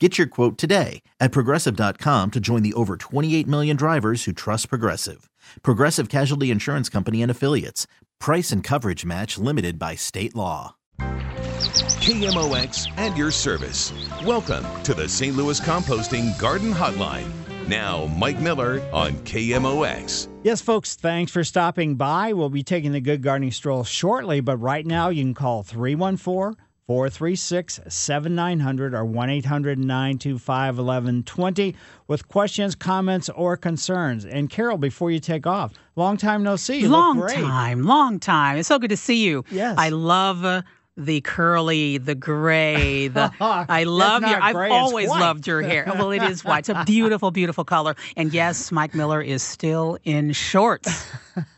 Get your quote today at progressive.com to join the over 28 million drivers who trust Progressive. Progressive Casualty Insurance Company and Affiliates. Price and coverage match limited by state law. KMOX and your service. Welcome to the St. Louis Composting Garden Hotline. Now, Mike Miller on KMOX. Yes, folks, thanks for stopping by. We'll be taking the Good Gardening Stroll shortly, but right now you can call 314- 436 7900 or 1 800 925 1120 with questions, comments, or concerns. And Carol, before you take off, long time no see. You long time, long time. It's so good to see you. Yes. I love. Uh, the curly, the gray, the I love your I've gray, always loved your hair. Well, it is white. It's a beautiful, beautiful color. And yes, Mike Miller is still in shorts.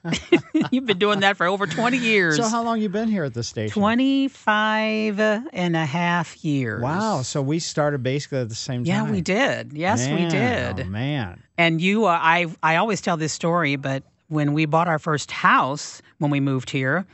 You've been doing that for over 20 years. So how long you been here at the station? 25 and a half years. Wow. So we started basically at the same time. Yeah, we did. Yes, we did. Oh, man. And you, uh, I, I always tell this story, but when we bought our first house, when we moved here,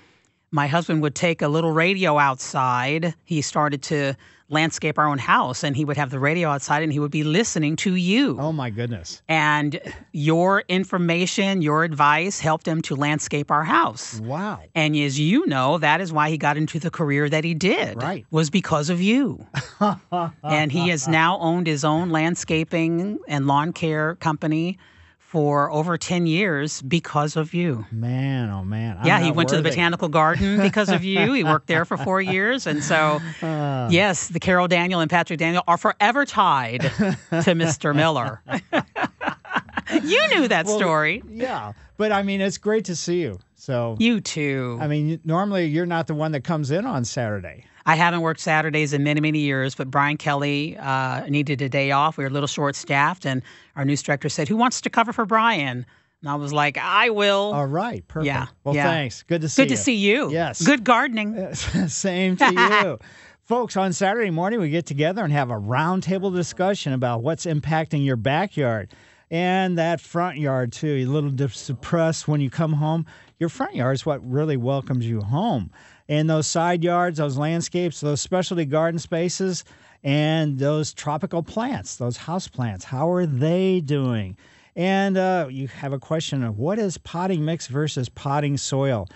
my husband would take a little radio outside. He started to landscape our own house, and he would have the radio outside, and he would be listening to you. Oh my goodness. And your information, your advice helped him to landscape our house. Wow. And as you know, that is why he got into the career that he did. Right. Was because of you. and he has now owned his own landscaping and lawn care company for over 10 years because of you. Man, oh man. I'm yeah, he went to the botanical garden because of you. He worked there for four years. And so, Uh. yes, the Carol Daniel and Patrick Daniel are forever tied to Mr. Miller. you knew that Well, story. Yeah. But I mean, it's great to see you. So, You too. I mean, normally you're not the one that comes in on Saturday. I haven't worked Saturdays in many, many years, but Brian Kelly uh, needed a day off. We were a little short staffed, and our news director said, Who wants to cover for Brian? And I was like, I will. All right. Perfect. Yeah, Well, yeah. thanks. Good to see you. Good you. to see you. Yes. Good gardening. Same to you. Folks, on Saturday morning, we get together and have a roundtable discussion about what's impacting your backyard and that front yard, too. You're a little depressed when you come home. Your front yard is what really welcomes you home. And those side yards, those landscapes, those specialty garden spaces, and those tropical plants, those house plants, how are they doing? And uh, you have a question of what is potting mix versus potting soil?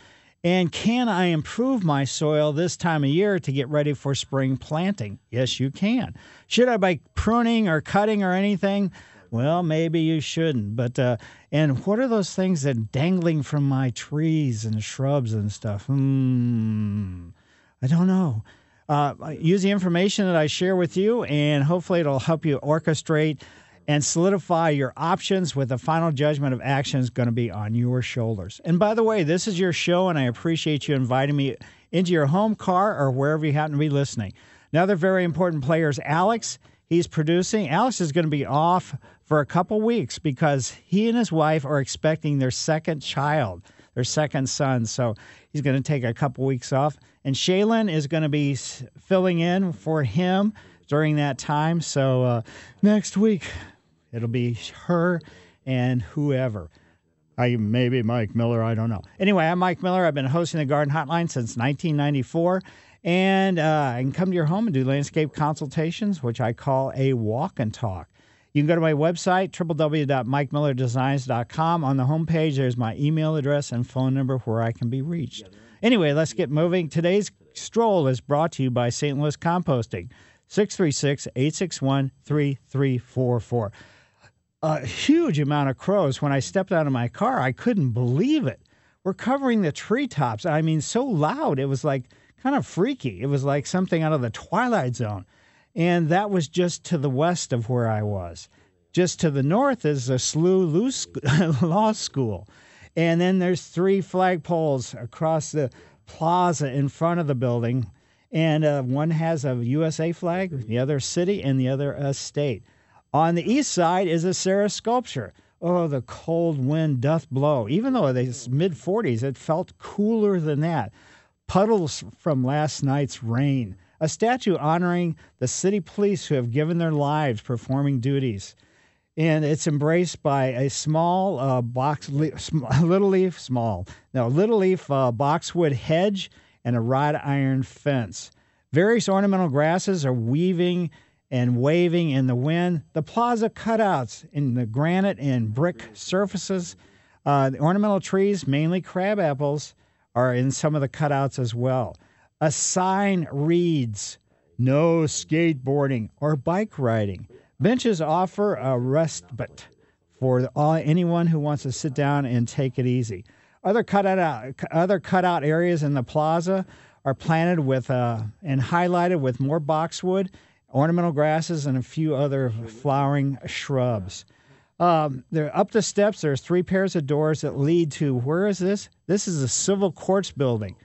And can I improve my soil this time of year to get ready for spring planting? Yes, you can. Should I be pruning or cutting or anything? Well, maybe you shouldn't. But uh, and what are those things that dangling from my trees and shrubs and stuff? Hmm, I don't know. Uh, use the information that I share with you, and hopefully it'll help you orchestrate and solidify your options with the final judgment of actions going to be on your shoulders. And by the way, this is your show, and I appreciate you inviting me into your home, car, or wherever you happen to be listening. Another very important player is Alex. He's producing. Alex is going to be off for a couple weeks because he and his wife are expecting their second child, their second son. So he's going to take a couple weeks off. And Shaylin is going to be filling in for him during that time. So uh, next week, it'll be her and whoever. I maybe Mike Miller, I don't know. Anyway, I'm Mike Miller. I've been hosting the Garden Hotline since 1994, and uh, I can come to your home and do landscape consultations, which I call a walk and talk. You can go to my website, www.mikemillerdesigns.com. On the homepage, there's my email address and phone number where I can be reached. Anyway, let's get moving. Today's stroll is brought to you by St. Louis Composting. 636 861 3344. A huge amount of crows. When I stepped out of my car, I couldn't believe it. We're covering the treetops. I mean, so loud. It was like kind of freaky. It was like something out of the Twilight Zone. And that was just to the west of where I was. Just to the north is the SLU Law School. And then there's three flagpoles across the plaza in front of the building. And uh, one has a USA flag, the other city, and the other a state. On the east side is a Serra sculpture. Oh, the cold wind doth blow. Even though it's mid 40s, it felt cooler than that. Puddles from last night's rain. A statue honoring the city police who have given their lives performing duties and it's embraced by a small uh, box, little leaf, small, no, little leaf uh, boxwood hedge and a wrought iron fence. Various ornamental grasses are weaving and waving in the wind. The plaza cutouts in the granite and brick surfaces. Uh, the ornamental trees, mainly crab apples, are in some of the cutouts as well. A sign reads, No skateboarding or bike riding. Benches offer a respite for all, anyone who wants to sit down and take it easy. Other cutout other cutout areas in the plaza are planted with uh, and highlighted with more boxwood, ornamental grasses, and a few other flowering shrubs. Um, there up the steps. There's three pairs of doors that lead to where is this? This is a civil courts building,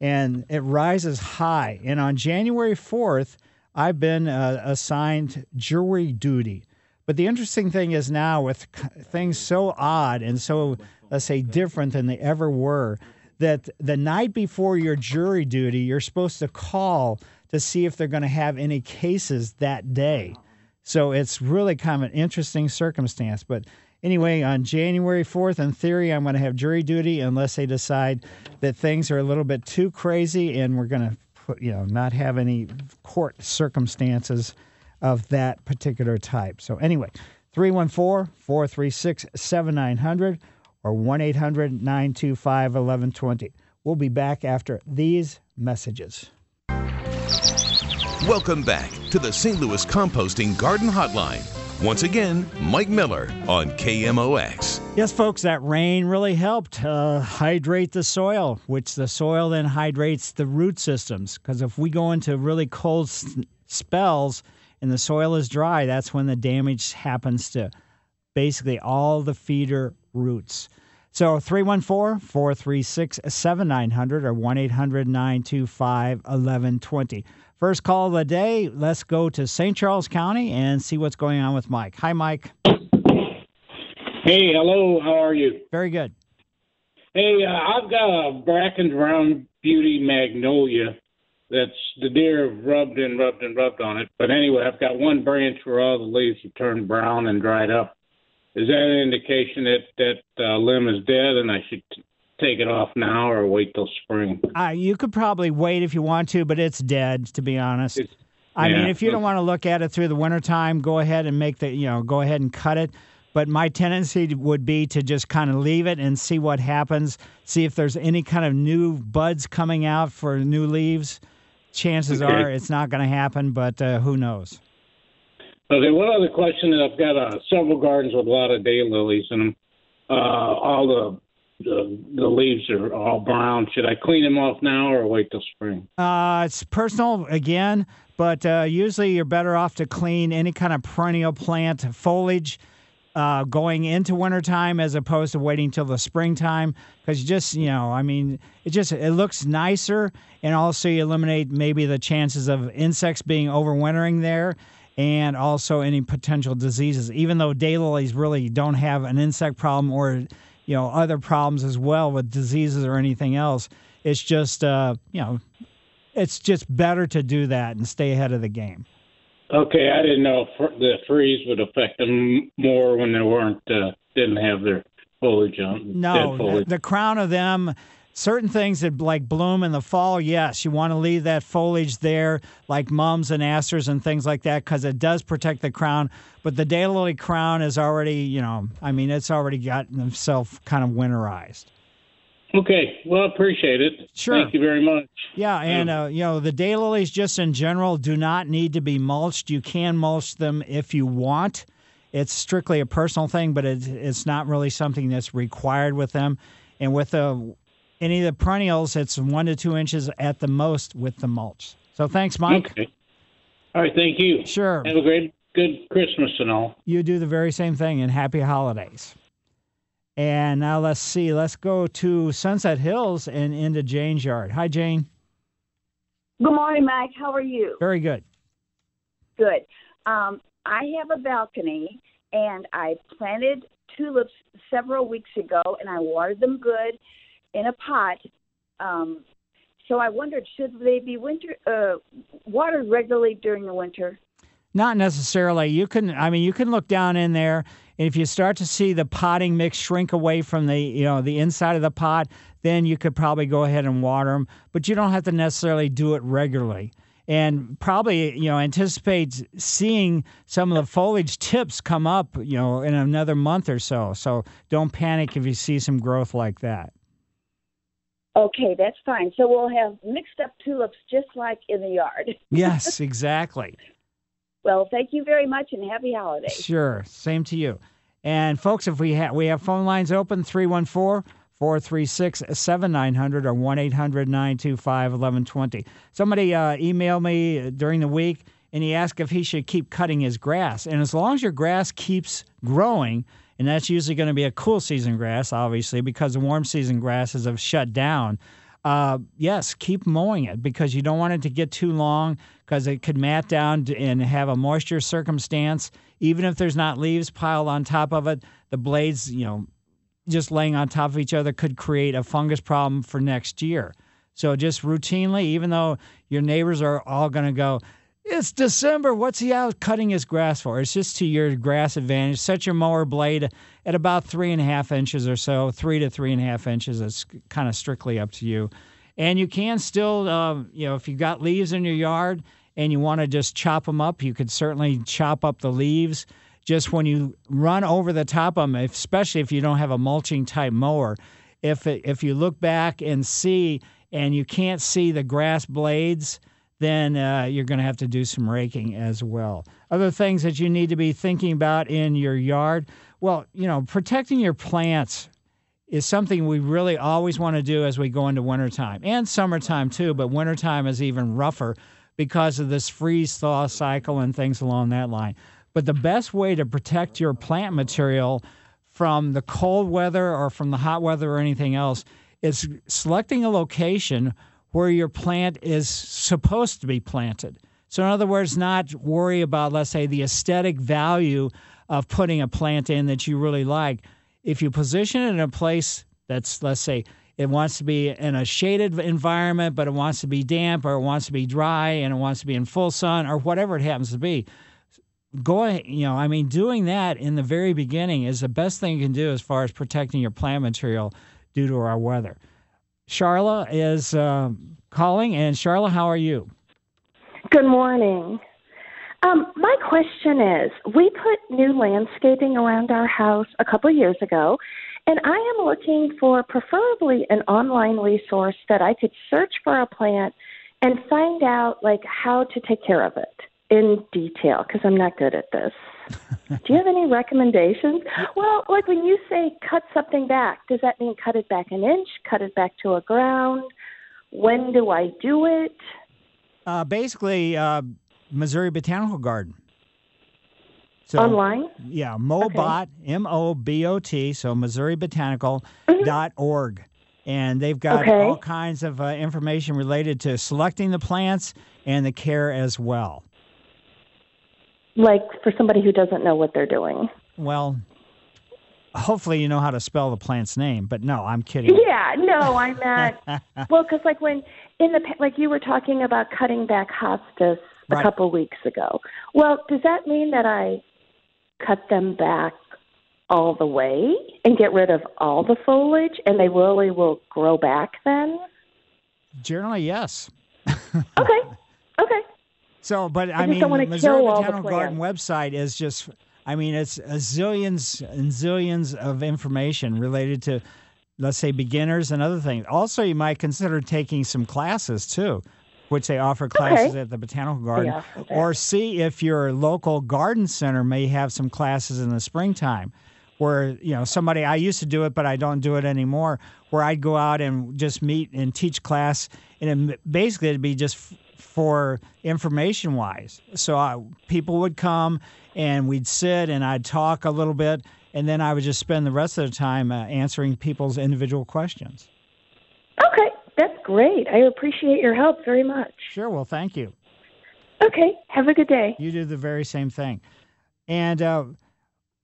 and it rises high. And on January 4th, I've been uh, assigned jury duty. But the interesting thing is now, with things so odd and so, let's say, different than they ever were, that the night before your jury duty, you're supposed to call to see if they're going to have any cases that day. So it's really kind of an interesting circumstance. But anyway, on January 4th, in theory, I'm going to have jury duty unless they decide that things are a little bit too crazy and we're going to you know, not have any court circumstances of that particular type. So, anyway, 314 436 7900 or 1 800 925 1120. We'll be back after these messages. Welcome back to the St. Louis Composting Garden Hotline. Once again, Mike Miller on KMOX. Yes, folks, that rain really helped uh, hydrate the soil, which the soil then hydrates the root systems. Because if we go into really cold spells and the soil is dry, that's when the damage happens to basically all the feeder roots. So 314 436 7900 or 1 800 925 1120. First call of the day. Let's go to St. Charles County and see what's going on with Mike. Hi, Mike. Hey, hello. How are you? Very good. Hey, uh, I've got a Bracken Brown Beauty Magnolia that's the deer have rubbed and rubbed and rubbed on it. But anyway, I've got one branch where all the leaves have turned brown and dried up. Is that an indication that that uh, limb is dead and I should take it off now or wait till spring? Uh, you could probably wait if you want to, but it's dead, to be honest. It's- I mean, if you don't want to look at it through the wintertime, go ahead and make the, you know, go ahead and cut it. But my tendency would be to just kind of leave it and see what happens. See if there's any kind of new buds coming out for new leaves. Chances Okay. are it's not going to happen, but uh, who knows? Okay, one other question. I've got uh, several gardens with a lot of daylilies in them. Uh, all the, the leaves are all brown. Should I clean them off now or wait till spring? Uh, it's personal again, but uh, usually you're better off to clean any kind of perennial plant foliage uh, going into wintertime as opposed to waiting till the springtime because you just you know I mean it just it looks nicer and also you eliminate maybe the chances of insects being overwintering there and also any potential diseases even though daylilies really don't have an insect problem or you know other problems as well with diseases or anything else it's just uh, you know it's just better to do that and stay ahead of the game. Okay, I didn't know if the freeze would affect them more when they weren't uh, didn't have their foliage on. No, foliage. the crown of them, certain things that like bloom in the fall, yes, you want to leave that foliage there, like mums and asters and things like that, because it does protect the crown. But the daylily crown is already, you know, I mean, it's already gotten itself kind of winterized. Okay. Well, appreciate it. Sure. Thank you very much. Yeah, and uh, you know the daylilies just in general do not need to be mulched. You can mulch them if you want. It's strictly a personal thing, but it, it's not really something that's required with them. And with the any of the perennials, it's one to two inches at the most with the mulch. So thanks, Mike. Okay. All right. Thank you. Sure. Have a great, good Christmas and all. You do the very same thing, and happy holidays. And now let's see. Let's go to Sunset Hills and into Jane's yard. Hi, Jane. Good morning, Mike. How are you? Very good. Good. Um, I have a balcony, and I planted tulips several weeks ago, and I watered them good in a pot. Um, so I wondered, should they be winter uh, watered regularly during the winter? Not necessarily. You can. I mean, you can look down in there, and if you start to see the potting mix shrink away from the you know the inside of the pot, then you could probably go ahead and water them. But you don't have to necessarily do it regularly. And probably you know anticipate seeing some of the foliage tips come up you know in another month or so. So don't panic if you see some growth like that. Okay, that's fine. So we'll have mixed up tulips just like in the yard. Yes, exactly. Well, thank you very much and happy holidays. Sure. Same to you. And folks, if we have we have phone lines open 314 436 7900 or 1 800 925 1120. Somebody uh, emailed me during the week and he asked if he should keep cutting his grass. And as long as your grass keeps growing, and that's usually going to be a cool season grass, obviously, because the warm season grasses have shut down. Uh, yes, keep mowing it because you don't want it to get too long because it could mat down and have a moisture circumstance. Even if there's not leaves piled on top of it, the blades, you know, just laying on top of each other could create a fungus problem for next year. So just routinely, even though your neighbors are all going to go, it's December. What's he out cutting his grass for? It's just to your grass advantage. Set your mower blade at about three and a half inches or so, three to three and a half inches. It's kind of strictly up to you. And you can still, uh, you know, if you've got leaves in your yard and you want to just chop them up, you could certainly chop up the leaves. Just when you run over the top of them, especially if you don't have a mulching type mower, if it, if you look back and see and you can't see the grass blades, then uh, you're going to have to do some raking as well. Other things that you need to be thinking about in your yard well, you know, protecting your plants is something we really always want to do as we go into wintertime and summertime too, but wintertime is even rougher because of this freeze thaw cycle and things along that line. But the best way to protect your plant material from the cold weather or from the hot weather or anything else is selecting a location where your plant is supposed to be planted. So, in other words, not worry about, let's say, the aesthetic value of putting a plant in that you really like. If you position it in a place that's, let's say, it wants to be in a shaded environment, but it wants to be damp or it wants to be dry and it wants to be in full sun or whatever it happens to be. Go ahead, you know, I mean, doing that in the very beginning is the best thing you can do as far as protecting your plant material due to our weather. Charla is uh, calling, and Charla, how are you? Good morning. Um, my question is we put new landscaping around our house a couple years ago, and I am looking for preferably an online resource that I could search for a plant and find out like how to take care of it in detail because I'm not good at this. Do you have any recommendations? Well, like when you say cut something back, does that mean cut it back an inch, cut it back to a ground? When do I do it? Uh, basically, uh, Missouri Botanical Garden. So, Online? Yeah, Mobot, M O B O T, so MissouriBotanical.org. And they've got Okay. all kinds of uh, information related to selecting the plants and the care as well. Like for somebody who doesn't know what they're doing. Well, hopefully you know how to spell the plant's name, but no, I'm kidding. Yeah, no, I'm not. well, because like when in the like you were talking about cutting back hostas a Right. couple weeks ago. Well, does that mean that I cut them back all the way and get rid of all the foliage, and they really will grow back then? Generally, yes. Okay, okay. So, but I, just mean, the Missouri all the Botanical Garden website is just, I mean, it's a zillions and zillions of information related to let's say beginners and other things. Also, you might consider taking some classes too, which they offer classes Okay. at the botanical garden, offer that. or see if your local garden center may have some classes in the springtime. Where you know somebody I used to do it, but I don't do it anymore. Where I'd go out and just meet and teach class, and it, basically it'd be just for information wise. So I, people would come and we'd sit and I'd talk a little bit, and then I would just spend the rest of the time uh, answering people's individual questions. Okay, that's great. I appreciate your help very much. Sure. Well, thank you. Okay, have a good day. You do the very same thing. And uh,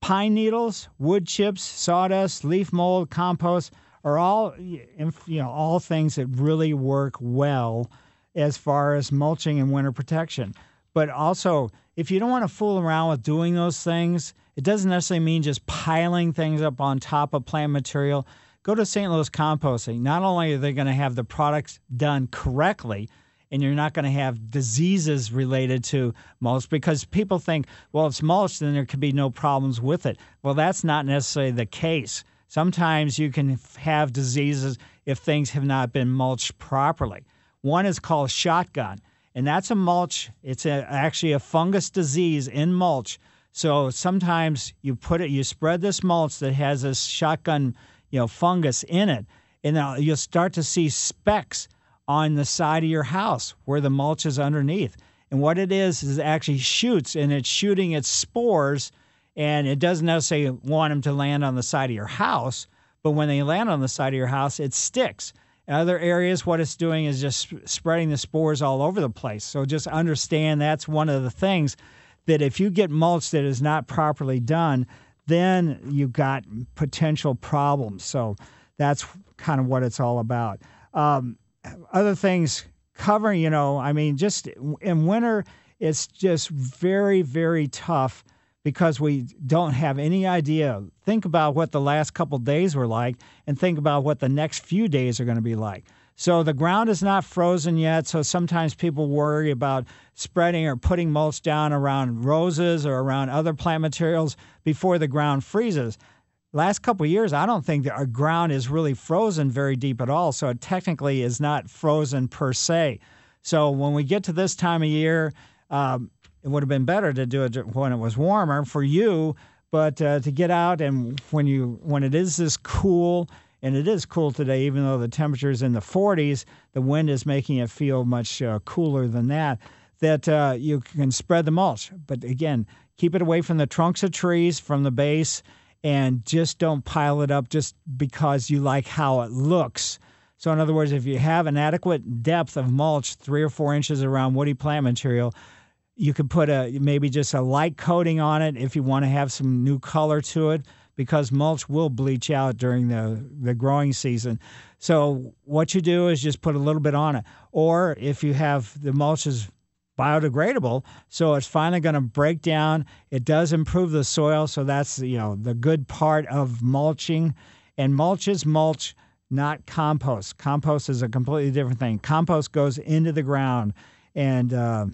pine needles, wood chips, sawdust, leaf mold, compost are all you know all things that really work well as far as mulching and winter protection. But also, if you don't want to fool around with doing those things, it doesn't necessarily mean just piling things up on top of plant material. Go to St. Louis Composting. Not only are they going to have the products done correctly, and you're not going to have diseases related to mulch because people think, well, if it's mulch, then there could be no problems with it. Well, that's not necessarily the case. Sometimes you can have diseases if things have not been mulched properly. One is called shotgun, and that's a mulch. It's a, actually a fungus disease in mulch. So sometimes you put it, you spread this mulch that has this shotgun, you know, fungus in it, and you'll start to see specks on the side of your house where the mulch is underneath. And what it is is it actually shoots and it's shooting its spores, and it doesn't necessarily want them to land on the side of your house, but when they land on the side of your house, it sticks. Other areas, what it's doing is just spreading the spores all over the place. So just understand that's one of the things that if you get mulch that is not properly done, then you've got potential problems. So that's kind of what it's all about. Um, other things covering, you know, I mean, just in winter, it's just very, very tough because we don't have any idea. Think about what the last couple days were like and think about what the next few days are going to be like. So the ground is not frozen yet, so sometimes people worry about spreading or putting mulch down around roses or around other plant materials before the ground freezes last couple years, I don't think that our ground is really frozen very deep at all. So it technically is not frozen per se. So when we get to this time of year, um, it would have been better to do it when it was warmer for you. But uh, to get out and when you when it is this cool, and it is cool today, even though the temperature is in the 40s, the wind is making it feel much uh, cooler than that. That uh, you can spread the mulch, but again, keep it away from the trunks of trees, from the base and just don't pile it up just because you like how it looks. So, in other words, if you have an adequate depth of mulch, three or four inches around woody plant material, you could put a maybe just a light coating on it if you want to have some new color to it because mulch will bleach out during the, the growing season. So what you do is just put a little bit on it. Or if you have the mulch is biodegradable, so it's finally going to break down. It does improve the soil, so that's you know the good part of mulching. And mulch is mulch, not compost. Compost is a completely different thing. Compost goes into the ground, and uh,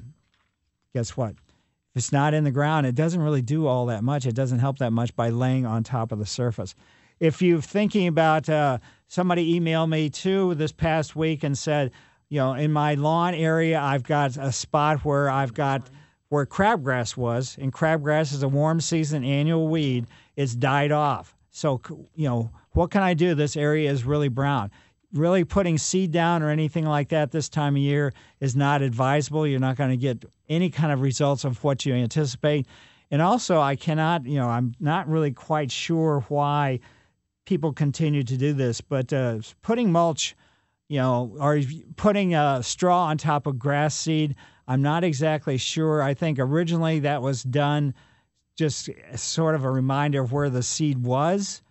guess what? If it's not in the ground, it doesn't really do all that much. It doesn't help that much by laying on top of the surface. If you're thinking about, uh, somebody emailed me too this past week and said, you know, in my lawn area, I've got a spot where I've got where crabgrass was, and crabgrass is a warm season annual weed. It's died off. So, you know, what can I do? This area is really brown. Really putting seed down or anything like that this time of year is not advisable. You're not going to get any kind of results of what you anticipate. And also, I cannot, you know, I'm not really quite sure why people continue to do this, but uh, putting mulch you know, or putting a straw on top of grass seed. I'm not exactly sure. I think originally that was done just sort of a reminder of where the seed was,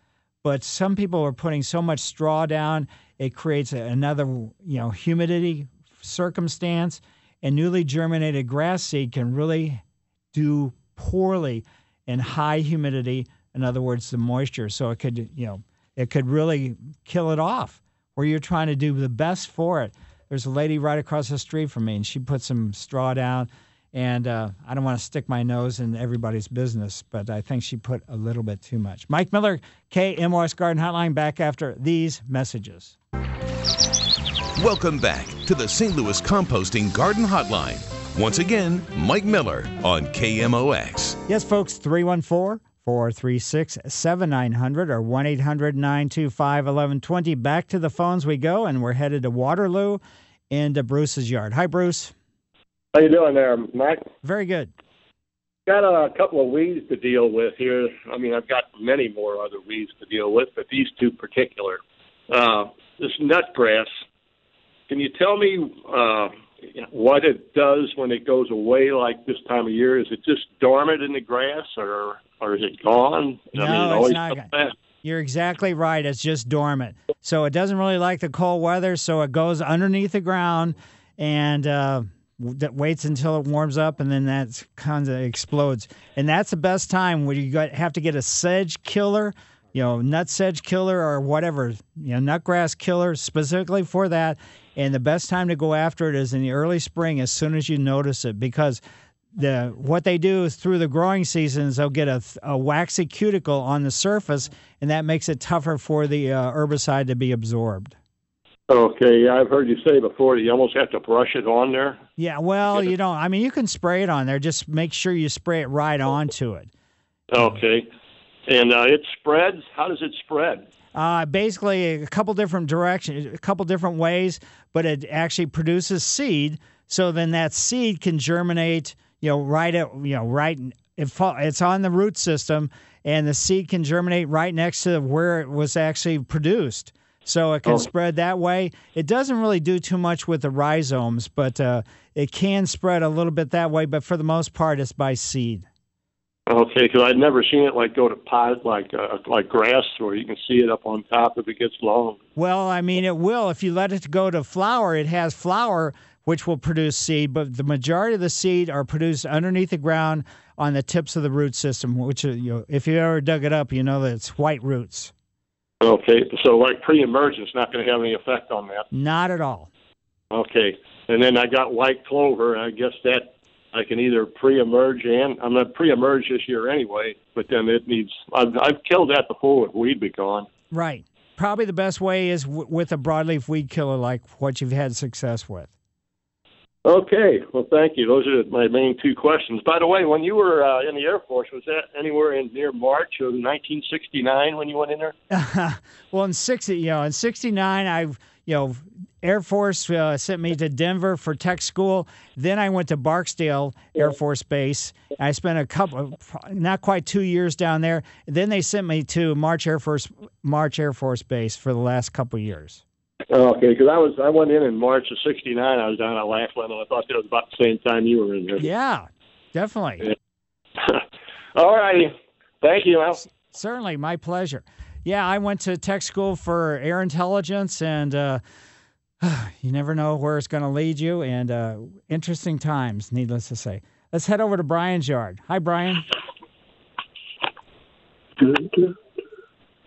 but some people are putting so much straw down it creates another, you know, humidity circumstance, and newly germinated grass seed can really do poorly in high humidity. In other words, the moisture. So it could, you know, it could really kill it off where you're trying to do the best for it. There's a lady right across the street from me, and she put some straw down, And uh, I don't want to stick my nose in everybody's business, but I think she put a little bit too much. Mike Miller, KMOX Garden Hotline, back after these messages. Welcome back to the St. Louis Composting Garden Hotline. Once again, Mike Miller on KMOX. Yes, folks, 314 436 7900 or 1 800 925 1120. Back to the phones we go, and we're headed to Waterloo into Bruce's yard. Hi, Bruce. How you doing there, Mike? Very good. Got a couple of weeds to deal with here. I mean, I've got many more other weeds to deal with, but these two particular. Uh, this nut grass. Can you tell me uh, what it does when it goes away like this time of year? Is it just dormant in the grass, or or is it gone? No, I mean, it's not. You're exactly right. It's just dormant. So it doesn't really like the cold weather. So it goes underneath the ground and uh, that waits until it warms up, and then that kind of explodes. And that's the best time when you got, have to get a sedge killer, you know, nut sedge killer or whatever, you know, nutgrass killer specifically for that. And the best time to go after it is in the early spring, as soon as you notice it, because the what they do is through the growing seasons they'll get a, a waxy cuticle on the surface, and that makes it tougher for the uh, herbicide to be absorbed. Okay, I've heard you say before that you almost have to brush it on there. Yeah, well, you don't. I mean, you can spray it on there. Just make sure you spray it right onto it. Okay, and uh, it spreads. How does it spread? Uh, basically, a couple different directions, a couple different ways, but it actually produces seed. So then that seed can germinate. You know, right at you know right. It, it's on the root system, and the seed can germinate right next to where it was actually produced so it can oh. spread that way. It doesn't really do too much with the rhizomes, but uh, it can spread a little bit that way. But for the most part, it's by seed. Okay, because I'd never seen it like go to pot like uh, like grass, where you can see it up on top if it gets long. Well, I mean, it will if you let it go to flower. It has flower, which will produce seed, but the majority of the seed are produced underneath the ground on the tips of the root system. Which uh, you know, if you ever dug it up, you know that it's white roots. Okay, so like pre-emergence not going to have any effect on that. Not at all. Okay, and then I got white clover, and I guess that I can either pre-emerge and I'm going to pre-emerge this year anyway, but then it needs. I've, I've killed that before with Weed B Gon. Right. Probably the best way is w- with a broadleaf weed killer like what you've had success with. Okay. Well, thank you. Those are my main two questions. By the way, when you were uh, in the Air Force, was that anywhere in near March of 1969 when you went in there? well, in 60, you know, in 69, I've—you know, Air Force uh, sent me to Denver for tech school. Then I went to Barksdale Air Force Base. I spent a couple, not quite two years down there. Then they sent me to March Air Force March Air Force Base for the last couple years. Okay, because I was I went in in March of '69. I was down at Laughlin, and I thought that was about the same time you were in there. Yeah, definitely. Yeah. All righty, thank you. Al. Certainly, my pleasure. Yeah, I went to tech school for air intelligence, and uh, you never know where it's going to lead you. And uh, interesting times, needless to say. Let's head over to Brian's yard. Hi, Brian.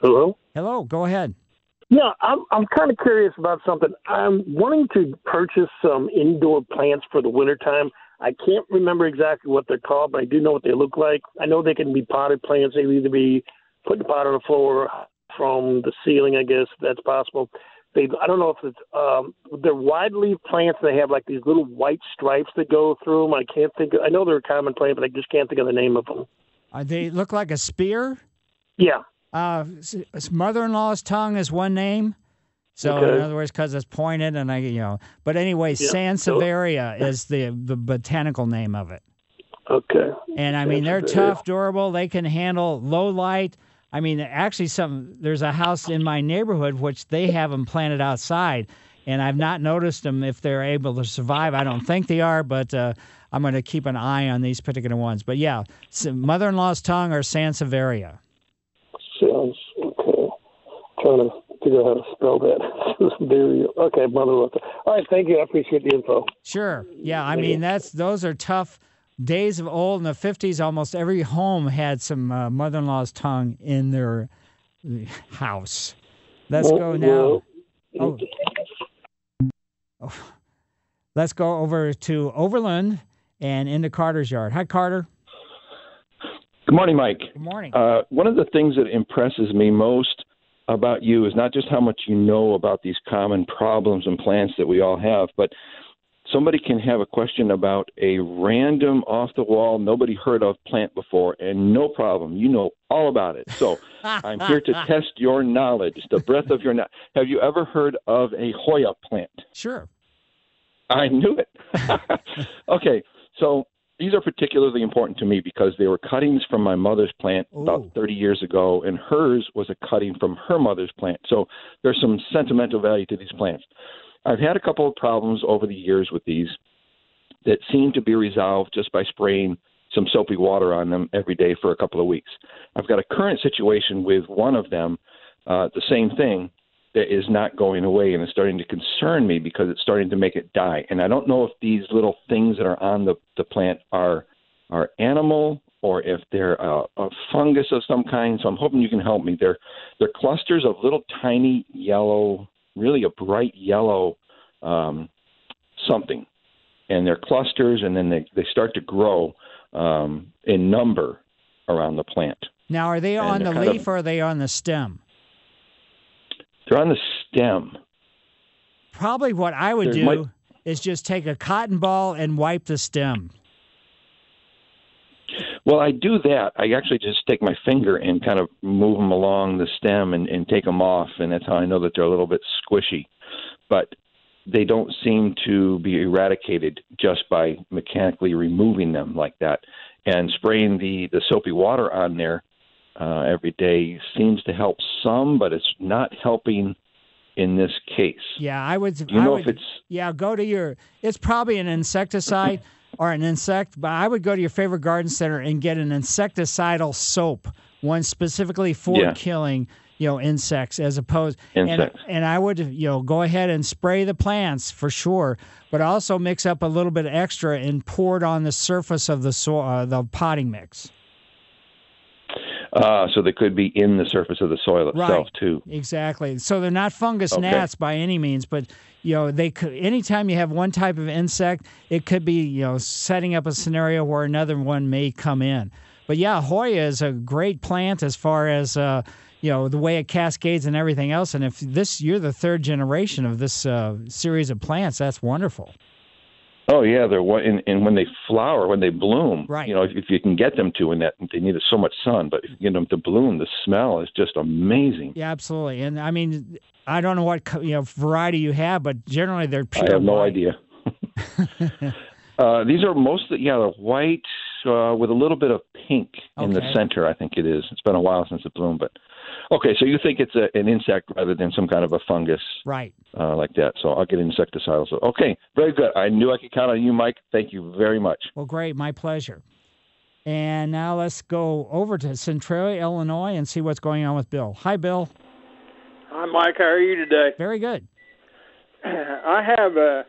Hello. Hello. Go ahead. Yeah, I'm I'm kind of curious about something. I'm wanting to purchase some indoor plants for the wintertime. I can't remember exactly what they're called, but I do know what they look like. I know they can be potted plants. They either be put the pot on the floor from the ceiling, I guess that's possible. They I don't know if it's um they're wide leaf plants. They have like these little white stripes that go through them. I can't think. Of, I know they're a common plant, but I just can't think of the name of them. Uh, they look like a spear. Yeah. Uh, mother-in-law's tongue is one name. So okay. in other words, because it's pointed, and I, you know, but anyway, yeah. Sansevieria so, is the the botanical name of it. Okay. And I mean, they're tough, durable. They can handle low light. I mean, actually, some there's a house in my neighborhood which they have them planted outside, and I've not noticed them if they're able to survive. I don't think they are, but uh, I'm going to keep an eye on these particular ones. But yeah, mother-in-law's tongue or Sansevieria sounds okay. Trying to figure out how to spell that. okay, mother in law. All right, thank you. I appreciate the info. Sure. Yeah, I mean that's those are tough days of old in the 50s almost every home had some uh, mother-in-law's tongue in their house let's go now oh. oh. let's go over to overland and into Carter's yard. Hi, Carter. Good morning, Mike. Good morning. Uh, one of the things that impresses me most about you is not just how much you know about these common problems and plants that we all have, but somebody can have a question about a random off the wall, nobody heard of plant before, and no problem. You know all about it. So I'm here to test your knowledge, the breadth of your knowledge. Have you ever heard of a Hoya plant? Sure. I knew it. okay, so these are particularly important to me because they were cuttings from my mother's plant Ooh. about 30 years ago, and hers was a cutting from her mother's plant. So there's some sentimental value to these plants. I've had a couple of problems over the years with these that seem to be resolved just by spraying some soapy water on them every day for a couple of weeks. I've got a current situation with one of them, uh, the same thing, that is not going away and it's starting to concern me because it's starting to make it die. And I don't know if these little things that are on the, the plant are are animal or if they're a, a fungus of some kind. So I'm hoping you can help me. They're they're clusters of little tiny yellow, really a bright yellow um, something, and they're clusters, and then they they start to grow um, in number around the plant. Now, are they on the leaf of- or are they on the stem? They're on the stem. Probably what I would There do might- is just take a cotton ball and wipe the stem. Well, I do that. I actually just take my finger and kind of move them along the stem and, and take them off, and that's how I know that they're a little bit squishy. But they don't seem to be eradicated just by mechanically removing them like that. And spraying the, the soapy water on there uh, every day seems to help some, but it's not helping in this case. Yeah, I would. Do you I know would, if it's Yeah, go to your. It's probably an insecticide or an insect, but I would go to your favorite garden center and get an insecticidal soap, one specifically for Yeah. killing, you know, insects, as opposed. Insects. And, and I would, you know, go ahead and spray the plants for sure, but also mix up a little bit extra and pour it on the surface of the so, uh, the potting mix. Uh, so they could be in the surface of the soil itself Right. too. Exactly. So they're not fungus Okay. gnats by any means, but you know they could. Anytime you have one type of insect, it could be you know setting up a scenario where another one may come in. But yeah, Hoya is a great plant as far as uh, you know the way it cascades and everything else. And if this you're the third generation of this uh, series of plants, that's wonderful. Oh yeah, they're and, and when they flower, when they bloom, Right. You know, if, if you can get them to, and that they need so much sun, but if you get them to bloom, the smell is just amazing. Yeah, absolutely. And I mean, I don't know what you know variety you have, but generally they're pure. I have no white. idea. uh, these are mostly yeah, they're white uh, with a little bit of pink in the center. I think it is. It's been a while since it bloomed, but okay. So you think it's a, an insect rather than some kind of a fungus? Right. Uh, like that, so I'll get insecticidal. So, okay, very good. I knew I could count on you, Mike. Thank you very much. Well, great. My pleasure. And now let's go over to Centralia, Illinois, and see what's going on with Bill. Hi, Bill. Hi, Mike. How are you today? Very good. I have a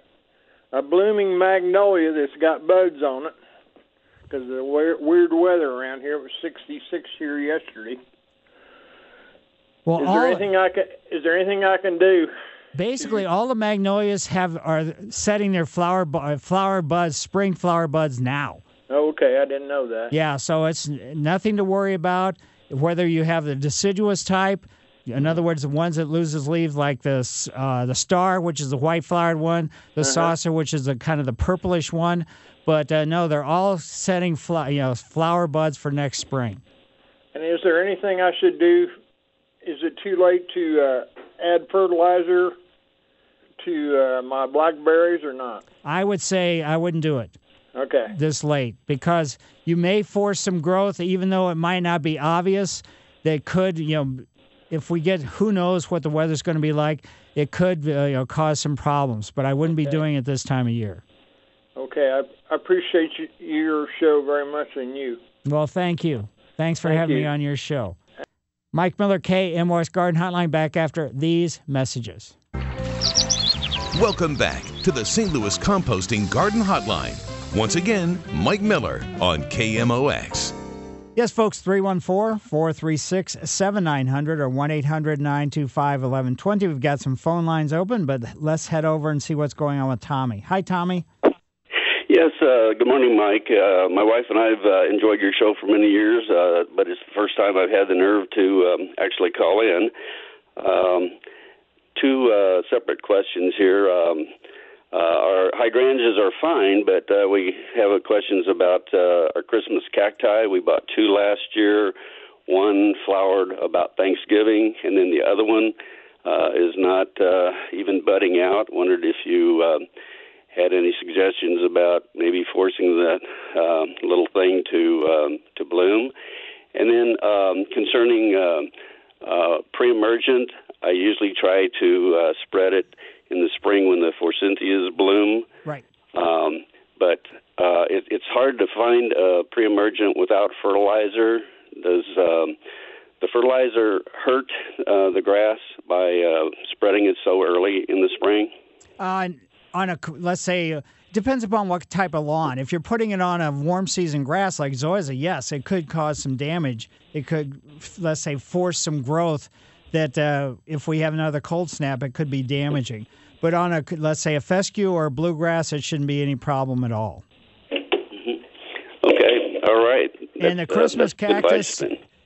a blooming magnolia that's got buds on it because of the weird, weird weather around here. It was 66 here yesterday. Well, is all, there anything I can Is there anything I can do? basically all the magnolias have are setting their flower uh, flower buds, spring flower buds now. Okay, I didn't know that. Yeah, so it's nothing to worry about. Whether you have the deciduous type, in other words, the ones that loses leaves, like the s- uh, the star, which is the white flowered one, the Uh-huh. saucer, which is the kind of the purplish one. But uh, no, they're all setting fl- you know flower buds for next spring. And is there anything I should do? Is it too late to uh, add fertilizer to uh, my blackberries or not? I would say I wouldn't do it Okay. this late because you may force some growth, even though it might not be obvious. That could, you know, if we get who knows what the weather's going to be like, it could, uh, you know, cause some problems. But I wouldn't be doing it this time of year. Okay. I, I appreciate you, your show very much and you. Well, thank you. Thanks for Thank having me on your show. Mike Miller, KMOX Garden Hotline, back after these messages. Welcome back to the St. Louis Composting Garden Hotline. Once again, Mike Miller on KMOX. Yes, folks, 314 436 7900 or 1 800 925 1120. We've got some phone lines open, but let's head over and see what's going on with Tommy. Hi, Tommy. Yes, uh, good morning, Mike. Uh, my wife and I have uh, enjoyed your show for many years, uh, but it's the first time I've had the nerve to um, actually call in. Um, two uh, separate questions here. Um, uh, our hydrangeas are fine, but uh, we have uh, questions about uh, our Christmas cacti. We bought two last year. One flowered about Thanksgiving, and then the other one uh, is not uh, even budding out. Wondered if you uh, had any suggestions about maybe forcing that uh, little thing to um, to bloom. And then um, concerning uh, uh, pre-emergent, I usually try to uh, spread it in the spring when the forsythias bloom. Right. Um, but uh, it, it's hard to find a pre-emergent without fertilizer. Does um, the fertilizer hurt uh, the grass by uh, spreading it so early in the spring? Uh, on a let's say. Uh, depends upon what type of lawn. If you're putting it on a warm season grass like zoysia, yes, it could cause some damage. It could, let's say, force some growth that uh, if we have another cold snap, it could be damaging. But on a let's say a fescue or a bluegrass, it shouldn't be any problem at all. Okay, all right. and the That's, uh, Christmas advice cactus.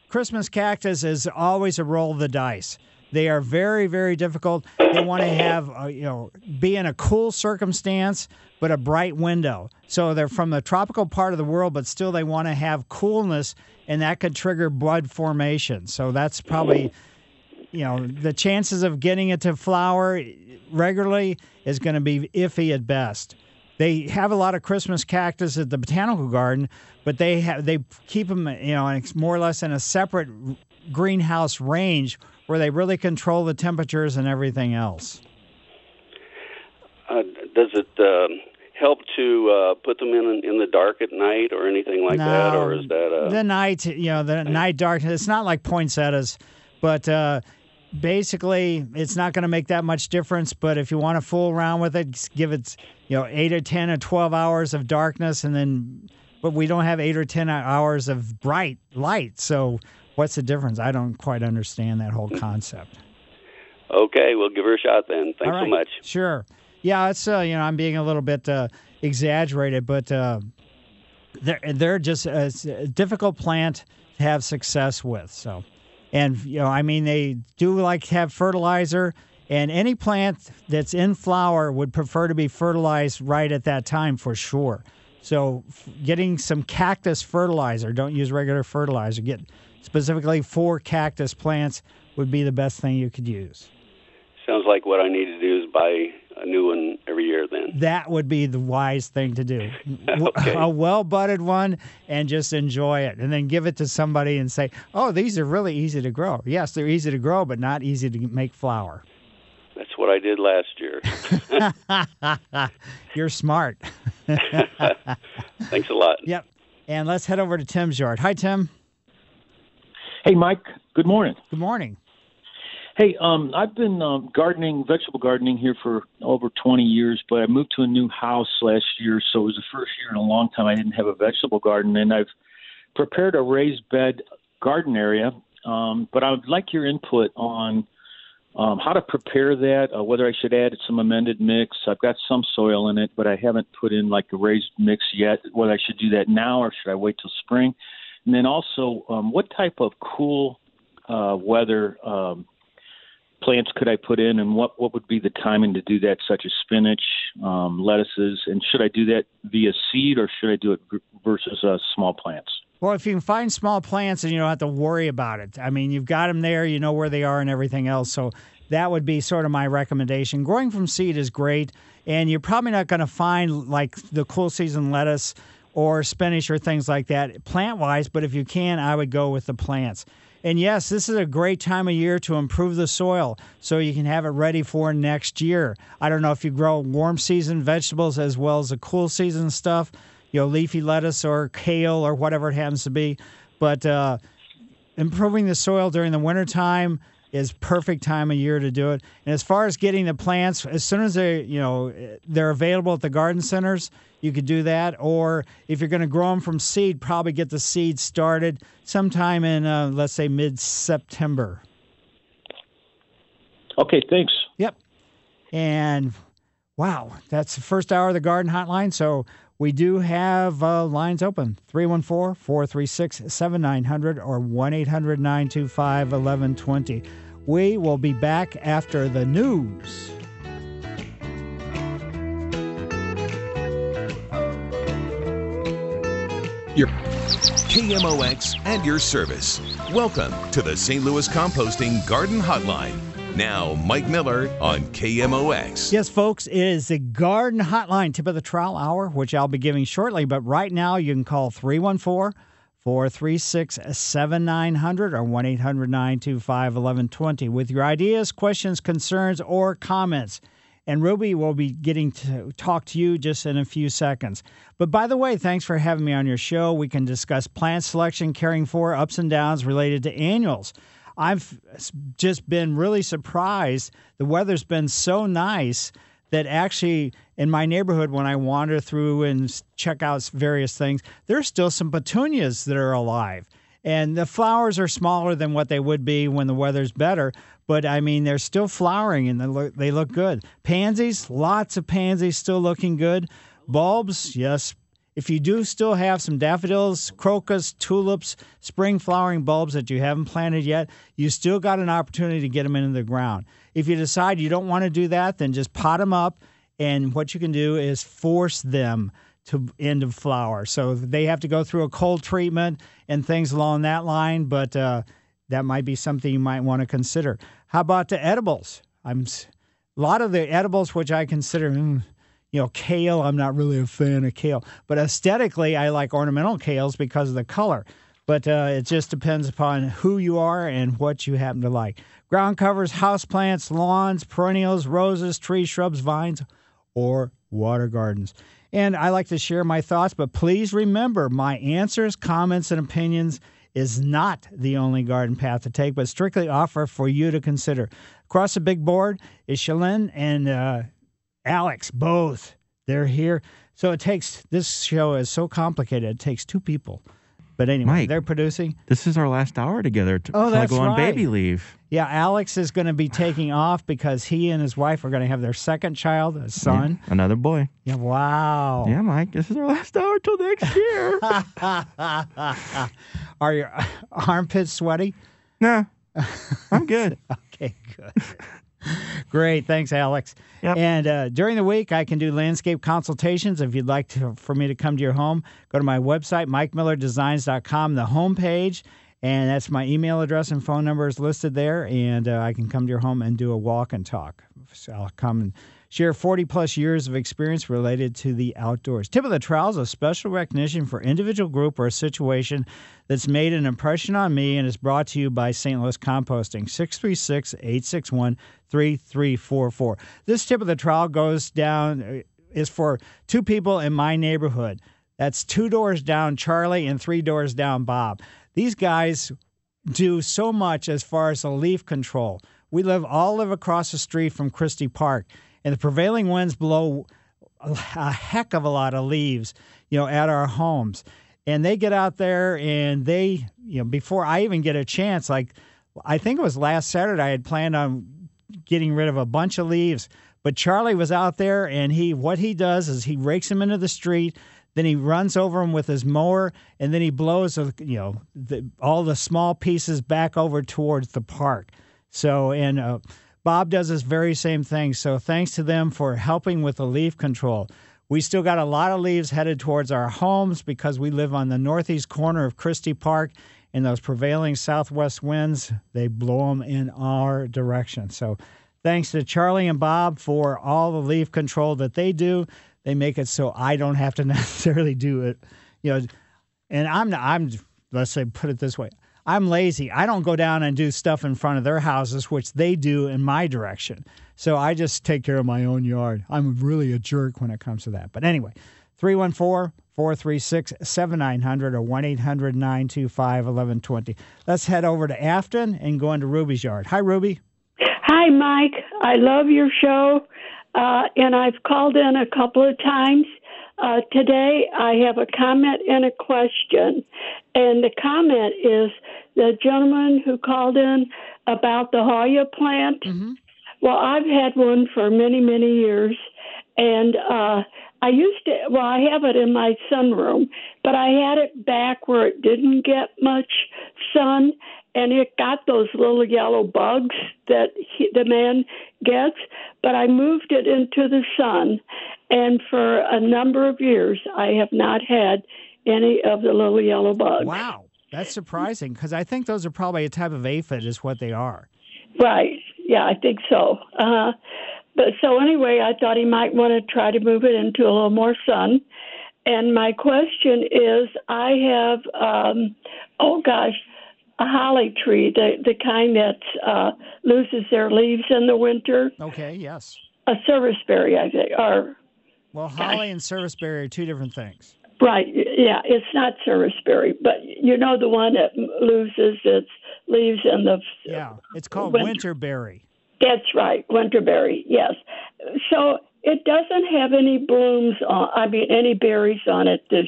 Christmas cactus is always a roll of the dice. They are very, very difficult. They want to have, uh, you know, be in a cool circumstance, but a bright window. So they're from the tropical part of the world, but still they want to have coolness, and that could trigger bud formation. So that's probably, you know, the chances of getting it to flower regularly is going to be iffy at best. They have a lot of Christmas cactus at the botanical garden, but they have they keep them, you know, more or less in a separate greenhouse range where they really control the temperatures and everything else. Uh, does it um, help to uh, put them in in the dark at night or anything like that, or is that uh, the night? You know, the night darkness. It's not like poinsettias, but uh, basically, it's not going to make that much difference. But if you want to fool around with it, give it, you know, eight or ten or twelve hours of darkness, and then. But we don't have eight or ten hours of bright light, so what's the difference? I don't quite understand that whole concept. okay? We'll give her a shot then. Thanks All so much. Sure. Yeah, it's uh, you know I'm being a little bit uh, exaggerated, but uh, they're they're just uh, it's a difficult plant to have success with. So, and you know I mean they do like to have fertilizer, and any plant that's in flower would prefer to be fertilized right at that time for sure. So, f- getting some cactus fertilizer, don't use regular fertilizer. Get specifically for cactus plants would be the best thing you could use. Sounds like what I need to do is buy a new one every year. Then That would be the wise thing to do. okay. A well budded one and just enjoy it. And then give it to somebody and say, oh, these are really easy to grow. Yes, they're easy to grow, but not easy to make flower. that's what I did last year. You're smart. Thanks a lot. Yep. And let's head over to Tim's yard. Hi, Tim. Hey, Mike. Good morning. Good morning. Hey, um, I've been um, gardening, vegetable gardening here for over 20 years, but I moved to a new house last year, so it was the first year in a long time I didn't have a vegetable garden, and I've prepared a raised bed garden area. Um, but I would like your input on um, how to prepare that, uh, whether I should add some amended mix. I've got some soil in it, but I haven't put in like a raised mix yet. Whether I should do that now or should I wait till spring? And then also, um, what type of cool uh, weather um, plants could I put in, and what what would be the timing to do that, such as spinach, um, lettuces, and should I do that via seed or should I do it versus uh, small plants? Well, if you can find small plants and you don't have to worry about it, I mean, you've got them there, you know where they are and everything else. So that would be sort of my recommendation. Growing from seed is great, and you're probably not going to find like the cool season lettuce or spinach or things like that plant wise, but if you can, I would go with the plants. And yes, this is a great time of year to improve the soil so you can have it ready for next year. I don't know if you grow warm season vegetables as well as the cool season stuff, you know, leafy lettuce or kale or whatever it happens to be, but uh, improving the soil during the wintertime is perfect time of year to do it. And as far as getting the plants, as soon as they, you know, they're available at the garden centers, you could do that. Or if you're going to grow them from seed, probably get the seed started sometime in, uh, let's say, mid-September. Okay, thanks. Yep. And wow, that's the first hour of the garden hotline. So We do have uh, lines open 314 436 7900 or 1 800 925 1120. We will be back after the news. Your KMOX and your service. Welcome to the St. Louis Composting Garden Hotline. Now, Mike Miller on KMOX. Yes, folks, it is the Garden Hotline, tip of the trowel hour, which I'll be giving shortly. But right now, you can call 314 436 7900 or 1 800 925 1120 with your ideas, questions, concerns, or comments. And Ruby will be getting to talk to you just in a few seconds. But by the way, thanks for having me on your show. We can discuss plant selection, caring for, ups and downs related to annuals. I've just been really surprised. The weather's been so nice that actually in my neighborhood, when I wander through and check out various things, there's still some petunias that are alive. And the flowers are smaller than what they would be when the weather's better, but I mean, they're still flowering and they look, they look good. Pansies, lots of pansies still looking good. Bulbs, yes, if you do still have some daffodils, crocus, tulips, spring flowering bulbs that you haven't planted yet, you still got an opportunity to get them into the ground. If you decide you don't want to do that, then just pot them up. And what you can do is force them to end of flower. So they have to go through a cold treatment and things along that line, but uh, that might be something you might want to consider. How about the edibles? I'm a lot of the edibles which I consider. Mm, you know, kale, I'm not really a fan of kale, but aesthetically, I like ornamental kales because of the color. But uh, it just depends upon who you are and what you happen to like. Ground covers, houseplants, lawns, perennials, roses, trees, shrubs, vines, or water gardens. And I like to share my thoughts, but please remember my answers, comments, and opinions is not the only garden path to take, but strictly offer for you to consider. Across the big board is Shalyn and uh, Alex, both. They're here. So it takes, this show is so complicated, it takes two people. But anyway, Mike, they're producing. This is our last hour together to, Oh, till I that's go on baby leave. Yeah, Alex is going to be taking off because he and his wife are going to have their second child, a son. Yeah, another boy. Yeah, wow. Yeah, Mike, this is our last hour till next year. Are your uh, armpits sweaty? No, I'm good. okay, good. Great, thanks, Alex. And uh, during the week, I can do landscape consultations. If you'd like to, for me to come to your home, go to my website, mikemillerdesigns.com, the homepage, and that's my email address and phone number is listed there. And uh, I can come to your home and do a walk and talk. So I'll come and share 40 plus years of experience related to the outdoors. Tip of the trowel is a special recognition for individual group or situation that's made an impression on me and is brought to you by St. Louis Composting 636 861 3344. This tip of the trowel goes down uh, is for two people in my neighborhood. That's two doors down Charlie and three doors down Bob. These guys do so much as far as the leaf control. We live all live across the street from Christie Park, and the prevailing winds blow a heck of a lot of leaves, you know, at our homes. And they get out there and they, you know, before I even get a chance, like I think it was last Saturday, I had planned on getting rid of a bunch of leaves, but Charlie was out there and he, what he does is he rakes them into the street. Then he runs over them with his mower, and then he blows, you know, the, all the small pieces back over towards the park. So, and uh, Bob does this very same thing. So, thanks to them for helping with the leaf control. We still got a lot of leaves headed towards our homes because we live on the northeast corner of Christie Park, and those prevailing southwest winds they blow them in our direction. So, thanks to Charlie and Bob for all the leaf control that they do. They make it so I don't have to necessarily do it. You know, and I'm I'm let's say put it this way. I'm lazy. I don't go down and do stuff in front of their houses, which they do in my direction. So I just take care of my own yard. I'm really a jerk when it comes to that. But anyway, 314 436 7900 or 1 800 925 1120. Let's head over to Afton and go into Ruby's yard. Hi, Ruby. Hi, Mike. I love your show, uh, and I've called in a couple of times. Uh, today, I have a comment and a question. And the comment is the gentleman who called in about the Hoya plant. Well, I've had one for many, many years, and uh, I used to, well, I have it in my sunroom, but I had it back where it didn't get much sun, and it got those little yellow bugs that he, the man gets. But I moved it into the sun, and for a number of years, I have not had any of the little yellow bugs. Wow, that's surprising because I think those are probably a type of aphid, is what they are. Right. Yeah, I think so. Uh, but so anyway, I thought he might want to try to move it into a little more sun. And my question is, I have, um, oh gosh, a holly tree, the the kind that uh, loses their leaves in the winter. Okay, yes. A serviceberry, I think, or Well, holly and serviceberry are two different things. right, yeah, it's not serviceberry, but you know the one that loses its leaves in the Yeah, it's called Winter. winterberry. That's right, winterberry. Yes. So it doesn't have any blooms on. I mean, any berries on it this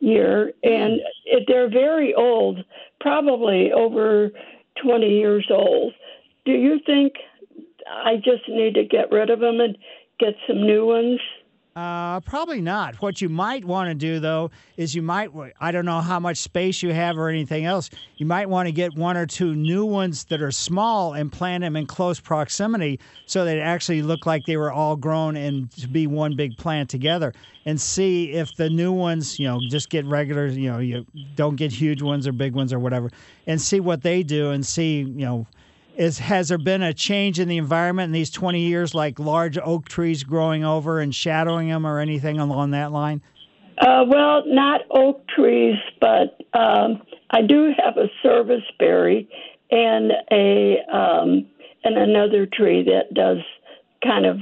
year, and it, they're very old, probably over twenty years old. Do you think I just need to get rid of them and get some new ones? Uh, probably not. What you might want to do, though, is you might, I don't know how much space you have or anything else, you might want to get one or two new ones that are small and plant them in close proximity so they actually look like they were all grown and to be one big plant together and see if the new ones, you know, just get regular, you know, you don't get huge ones or big ones or whatever, and see what they do and see, you know, is has there been a change in the environment in these 20 years like large oak trees growing over and shadowing them or anything along that line Uh, well, not oak trees, but um, I do have a serviceberry and a um, and another tree that does kind of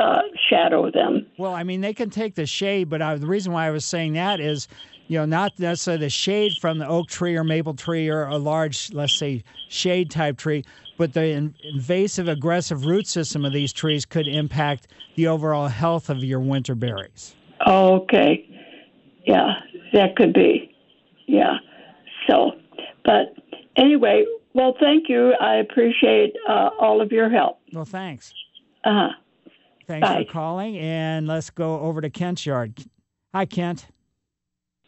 uh, shadow them. well i mean they can take the shade but I, the reason why i was saying that is you know not necessarily the shade from the oak tree or maple tree or a large let's say shade type tree but the in- invasive aggressive root system of these trees could impact the overall health of your winter berries Oh, okay. Yeah, that could be. Yeah. So, but anyway, well, thank you. I appreciate uh, all of your help. well thanks Uh huh. Thanks Bye. for calling, and let's go over to Kent's yard. Hi, Kent.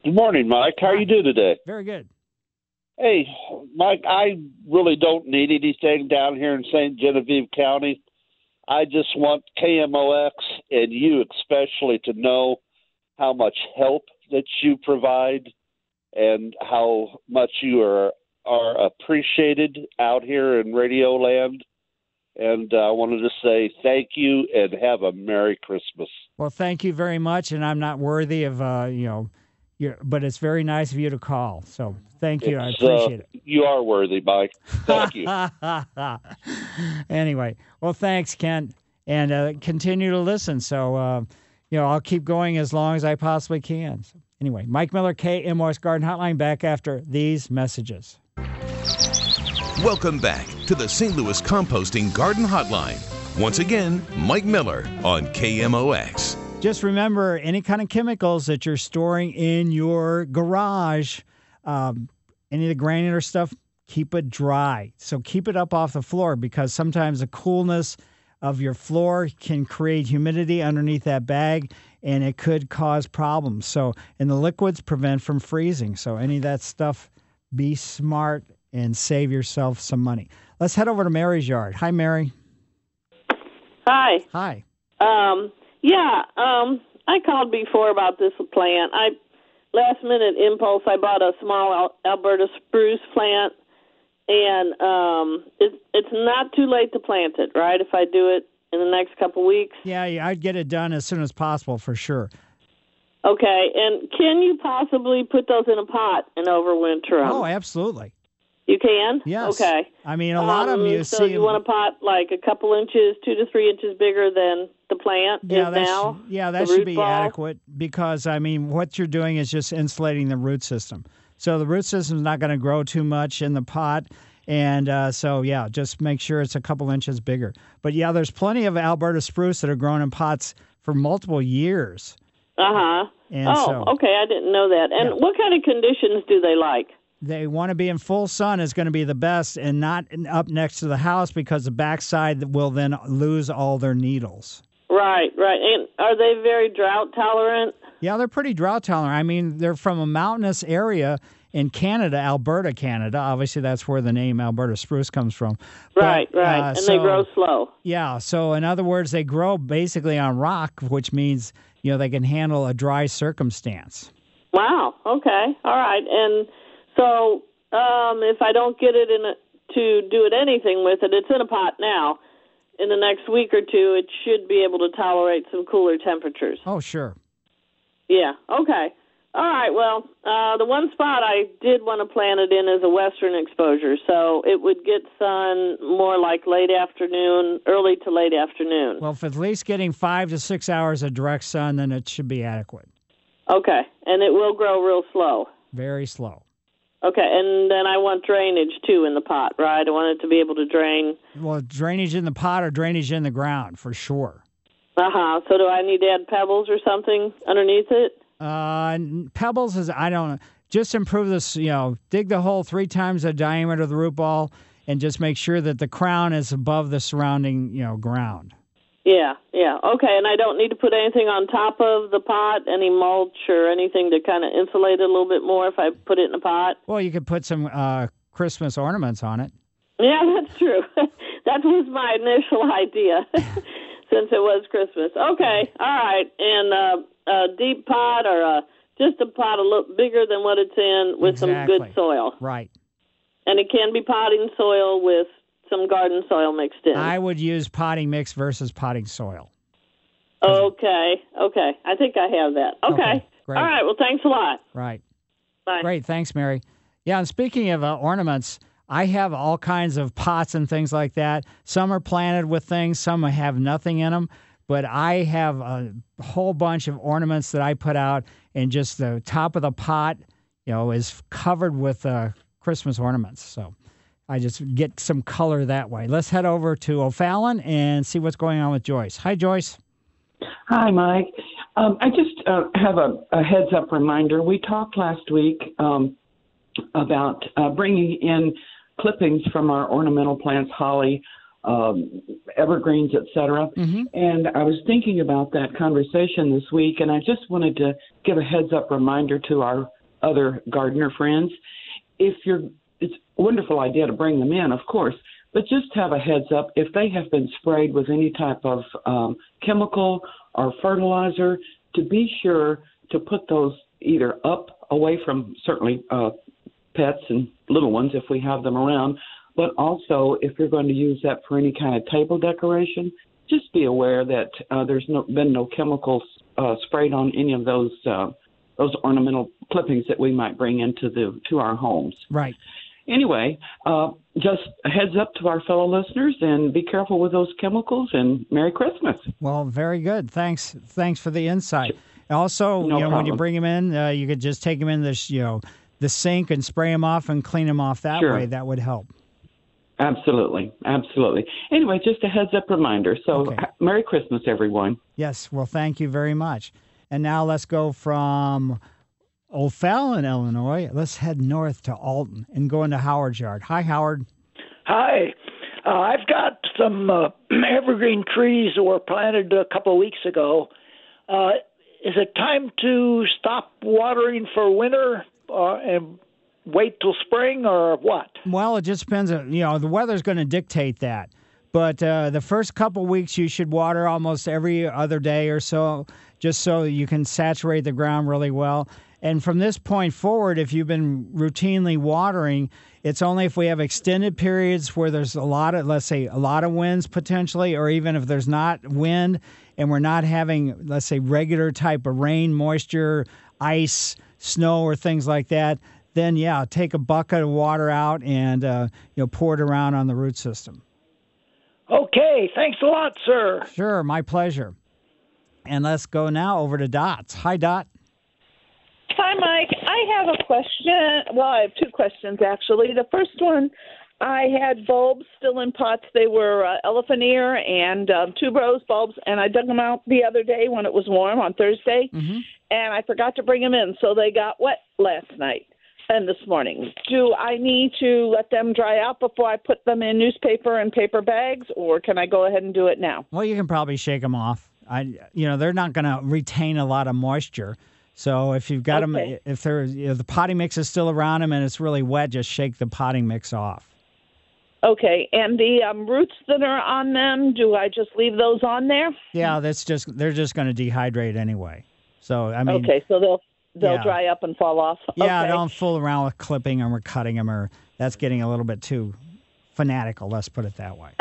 Good morning, Mike. How are you doing today? Very good. Hey, Mike, I really don't need anything down here in St. Genevieve County. I just want KMOX and you especially to know how much help that you provide and how much you are are appreciated out here in Radio Land. And uh, I wanted to say thank you and have a Merry Christmas. Well, thank you very much, and I'm not worthy of, uh, you know, your, but it's very nice of you to call. So thank you. I It's, uh, appreciate it. You are worthy, Mike. Thank you. anyway, well, thanks, Kent, and uh, continue to listen. So, uh, you know, I'll keep going as long as I possibly can. So, anyway, Mike Miller, KMOX Garden Hotline, back after these messages. Welcome back to the St. Louis Composting Garden Hotline. Once again, Mike Miller on KMOX. Just remember any kind of chemicals that you're storing in your garage, um, any of the granular stuff, keep it dry. So keep it up off the floor because sometimes the coolness of your floor can create humidity underneath that bag and it could cause problems. So, and the liquids prevent from freezing. So, any of that stuff, be smart and save yourself some money. Let's head over to Mary's yard. Hi, Mary. Hi. Hi. Um, yeah, um, I called before about this plant. I last minute impulse. I bought a small Alberta spruce plant, and um, it's it's not too late to plant it, right? If I do it in the next couple weeks. Yeah, yeah, I'd get it done as soon as possible for sure. Okay, and can you possibly put those in a pot and overwinter them? Oh, absolutely. You can. Yes. Okay. I mean, a lot of them you Um, so see. you want a pot like a couple inches, two to three inches bigger than the plant yeah, is now. yeah, that should be ball? adequate because I mean, what you're doing is just insulating the root system. So the root system is not going to grow too much in the pot, and uh, so yeah, just make sure it's a couple inches bigger. But yeah, there's plenty of Alberta spruce that are grown in pots for multiple years. Uh huh. Oh, so- okay. I didn't know that. And what kind of conditions do they like? They want to be in full sun is going to be the best, and not up next to the house because the backside will then lose all their needles. Right, right. And are they very drought tolerant? Yeah, they're pretty drought tolerant. I mean, they're from a mountainous area in Canada, Alberta, Canada. Obviously, that's where the name Alberta spruce comes from. But, right, right. uh, and so- they grow slow. Yeah. So, in other words, they grow basically on rock, which means you know they can handle a dry circumstance. Wow. Okay. All right. And so, um, if I don't get it in a, to do it anything with it, it's in a pot now. In the next week or two, it should be able to tolerate some cooler temperatures. Oh, sure. Yeah. Okay. All right. Well, uh, the one spot I did want to plant it in is a western exposure, so it would get sun more like late afternoon, early to late afternoon. Well, if at least getting five to six hours of direct sun, then it should be adequate. Okay. And it will grow real slow. Very slow. Okay. And then I want drainage too in the pot, right? I want it to be able to drain. Well, drainage in the pot or drainage in the ground for sure. Uh huh. So do I need to add pebbles or something underneath it? Uh, pebbles is I don't know. Just improve this. You know, dig the hole three times the diameter of the root ball, and just make sure that the crown is above the surrounding you know ground. Yeah, yeah. Okay, and I don't need to put anything on top of the pot, any mulch or anything to kind of insulate it a little bit more if I put it in a pot. Well, you could put some uh, Christmas ornaments on it. Yeah, that's true. that was my initial idea since it was Christmas. Okay, all right. And uh, a deep pot or a, just a pot a little bigger than what it's in with some good soil. Right. And it can be potting soil with some garden soil mixed in. I would use potting mix versus potting soil. Okay, okay. I think I have that. Okay. Okay, great. All right, well, thanks a lot. Right. Bye. Great. Thanks, Mary. Yeah, and speaking of uh, ornaments, I have all kinds of pots and things like that. Some are planted with things, some have nothing in them. But I have a whole bunch of ornaments that I put out, and just the top of the pot, you know, is covered with uh, Christmas ornaments. So I just get some color that way. Let's head over to O'Fallon and see what's going on with Joyce. Hi, Joyce. Hi, Mike. Um, I just uh, have a, a heads up reminder. We talked last week um, about uh, bringing in clippings from our ornamental plants, holly, um, evergreens, etc. And I was thinking about that conversation this week, and I just wanted to give a heads up reminder to our other gardener friends. If you're, it's a wonderful idea to bring them in, of course, but just have a heads up if they have been sprayed with any type of um, chemical or fertilizer, to be sure to put those either up away from certainly uh, pets and little ones if we have them around, but also if you're going to use that for any kind of table decoration, just be aware that uh, there's no, been no chemicals uh, sprayed on any of those uh, those ornamental clippings that we might bring into the to our homes. Right. Anyway, uh, just a heads up to our fellow listeners and be careful with those chemicals and Merry Christmas. Well, very good. Thanks. Thanks for the insight. Also, No you know, when you bring them in, uh, you could just take them in this, you know, the sink and spray them off and clean them off that Sure. way. That would help. Absolutely, absolutely. Anyway, just a heads up reminder. So, ha- Merry Christmas, everyone. Yes. Well, thank you very much. And now let's go from O'Fallon, Illinois. Let's head north to Alton and go into Howard's yard. Hi, Howard. Hi. Uh, I've got some uh, evergreen trees that were planted a couple of weeks ago. Uh, is it time to stop watering for winter uh, and wait till spring, or what? Well, it just depends. On, you know, the weather's going to dictate that. But uh, the first couple weeks, you should water almost every other day or so, just so you can saturate the ground really well. And from this point forward, if you've been routinely watering, it's only if we have extended periods where there's a lot of, let's say, a lot of winds potentially, or even if there's not wind and we're not having, let's say, regular type of rain, moisture, ice, snow, or things like that, then yeah, take a bucket of water out and uh, you know pour it around on the root system. Okay, thanks a lot, sir. Sure, my pleasure. And let's go now over to Dots. Hi, Dot. Hi, Mike. I have a question. Well, I have two questions actually. The first one, I had bulbs still in pots. They were uh, elephant ear and um, tuberose bulbs, and I dug them out the other day when it was warm on Thursday, and I forgot to bring them in, so they got wet last night and this morning. Do I need to let them dry out before I put them in newspaper and paper bags, or can I go ahead and do it now? Well, you can probably shake them off. I, you know, they're not going to retain a lot of moisture. So if you've got Okay. them, if they're if the potting mix is still around them and it's really wet, just shake the potting mix off. Okay, and the um, roots that are on them, do I just leave those on there? Yeah, that's just they're just going to dehydrate anyway. So I mean, okay, so they'll they'll yeah. dry up and fall off. yeah, okay. don't fool around with clipping them or cutting them, or that's getting a little bit too fanatical. Let's put it that way.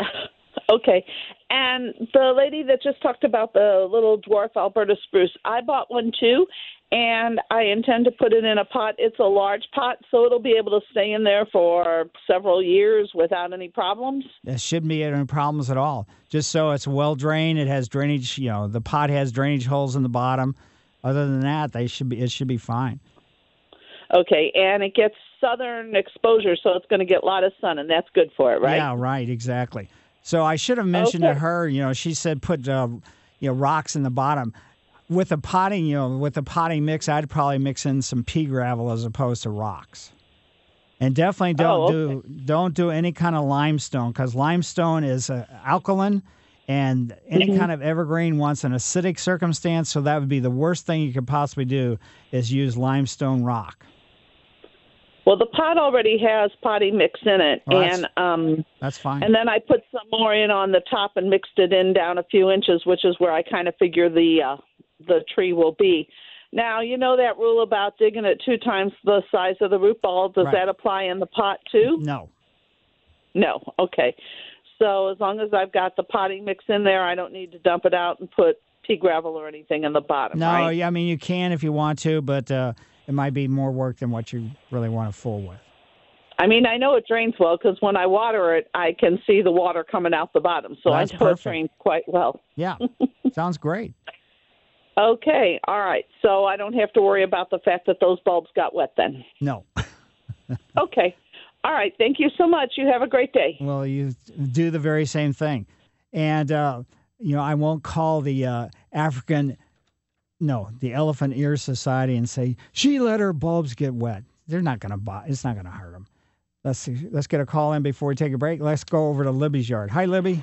Okay. And the lady that just talked about the little dwarf Alberta spruce, I bought one too, and I intend to put it in a pot. It's a large pot, so it'll be able to stay in there for several years without any problems. It shouldn't be any problems at all. Just so it's well drained, it has drainage. You know, the pot has drainage holes in the bottom. Other than that, they should be. It should be fine. Okay, and it gets southern exposure, so it's going to get a lot of sun, and that's good for it, right? Yeah, right, exactly. So I should have mentioned to her, you know, she said put uh, you know rocks in the bottom. With a potting, you know, with the potting mix, I'd probably mix in some pea gravel as opposed to rocks. And definitely don't Oh, do don't do any kind of limestone because limestone is uh, alkaline, and any Mhm. kind of evergreen wants an acidic circumstance. So that would be the worst thing you could possibly do is use limestone rock. Well, the pot already has potty mix in it, Oh, that's- and um, That's fine. and then I put some more in on the top and mixed it in down a few inches, which is where I kind of figure the uh, the tree will be. Now, you know that rule about digging it two times the size of the root ball. Does Right. that apply in the pot too? no. No. Okay. So as long as I've got the potting mix in there, I don't need to dump it out and put pea gravel or anything in the bottom. No, right? yeah, I mean you can if you want to, but uh, it might be more work than what you really want to fool with. I mean, I know it drains well because when I water it, I can see the water coming out the bottom. So That's I know perfect. it drains quite well. Yeah, sounds great. Okay, all right. So I don't have to worry about the fact that those bulbs got wet then. No, Okay. All right. Thank you so much. You have a great day. well you do the very same thing, and uh, you know I won't call the uh, African, no, the Elephant Ear Society and say she let her bulbs get wet. They're not going to buy. It's not going to hurt them. Let's see, let's get a call in before we take a break. Let's go over to Libby's yard. Hi, Libby.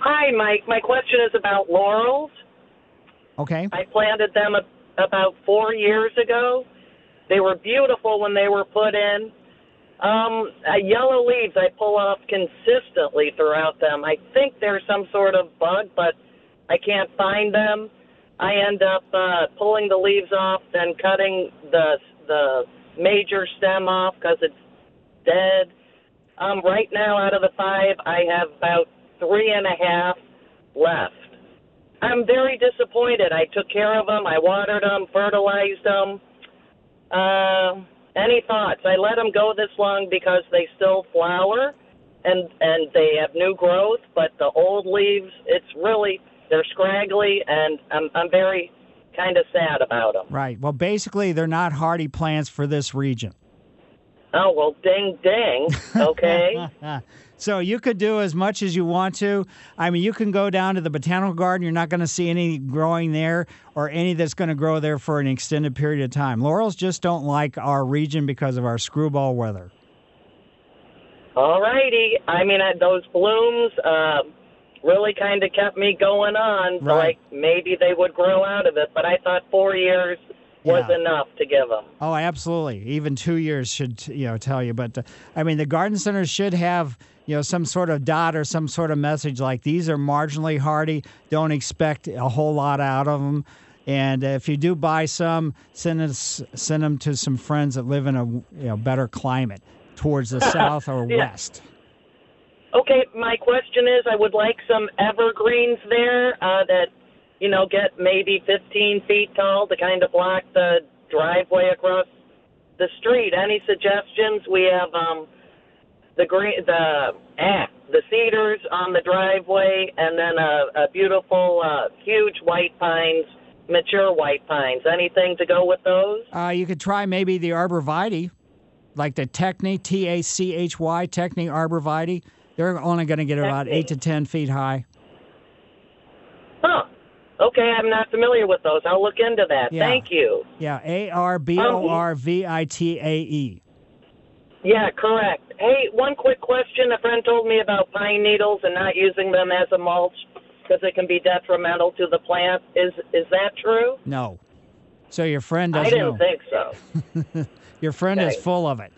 Hi, Mike. My question is about laurels. Okay. I planted them a, about four years ago. They were beautiful when they were put in. Um, uh, yellow leaves I pull off consistently throughout them. I think there's some sort of bug, but I can't find them. I end up uh, pulling the leaves off, then cutting the the major stem off because it's dead. Um, right now, out of the five, I have about three and a half left. I'm very disappointed. I took care of them. I watered them, fertilized them. Uh, any thoughts? I let them go this long because they still flower and and they have new growth, but the old leaves, it's really they're scraggly, and I'm I'm very kind of sad about them. Right. Well, basically, they're not hardy plants for this region. Oh well, ding ding. Okay. so you could do as much as you want to. I mean, you can go down to the botanical garden. You're not going to see any growing there or any that's going to grow there for an extended period of time. Laurels just don't like our region because of our screwball weather. All righty. I mean, those blooms uh, really kind of kept me going on. Right. like, maybe they would grow out of it. But I thought four years was Yeah. enough to give them. Oh, absolutely. Even two years should you know tell you. But uh, I mean, the garden centers should have you know some sort of dot or some sort of message like these are marginally hardy. Don't expect a whole lot out of them. And if you do buy some, send us send them to some friends that live in a you know better climate towards the south or Yeah. west. Okay, my question is I would like some evergreens there uh, that, you know, get maybe 15 feet tall to kind of block the driveway across the street. Any suggestions? We have um, the green, the ah, the cedars on the driveway, and then a, a beautiful, uh, huge white pines, mature white pines. Anything to go with those? Uh, you could try maybe the arborvitae, like the Techny, T A C H Y, Techny arborvitae. They're only going to get about eight to ten feet high. Huh. Okay, I'm not familiar with those. I'll look into that. Yeah. Thank you. Yeah, A R B O R V I T A E. Yeah, correct. Hey, one quick question. A friend told me about pine needles and not using them as a mulch. because it can be detrimental to the plant. Is is that true? No. So your friend doesn't I didn't know. think so. Your friend is full of it.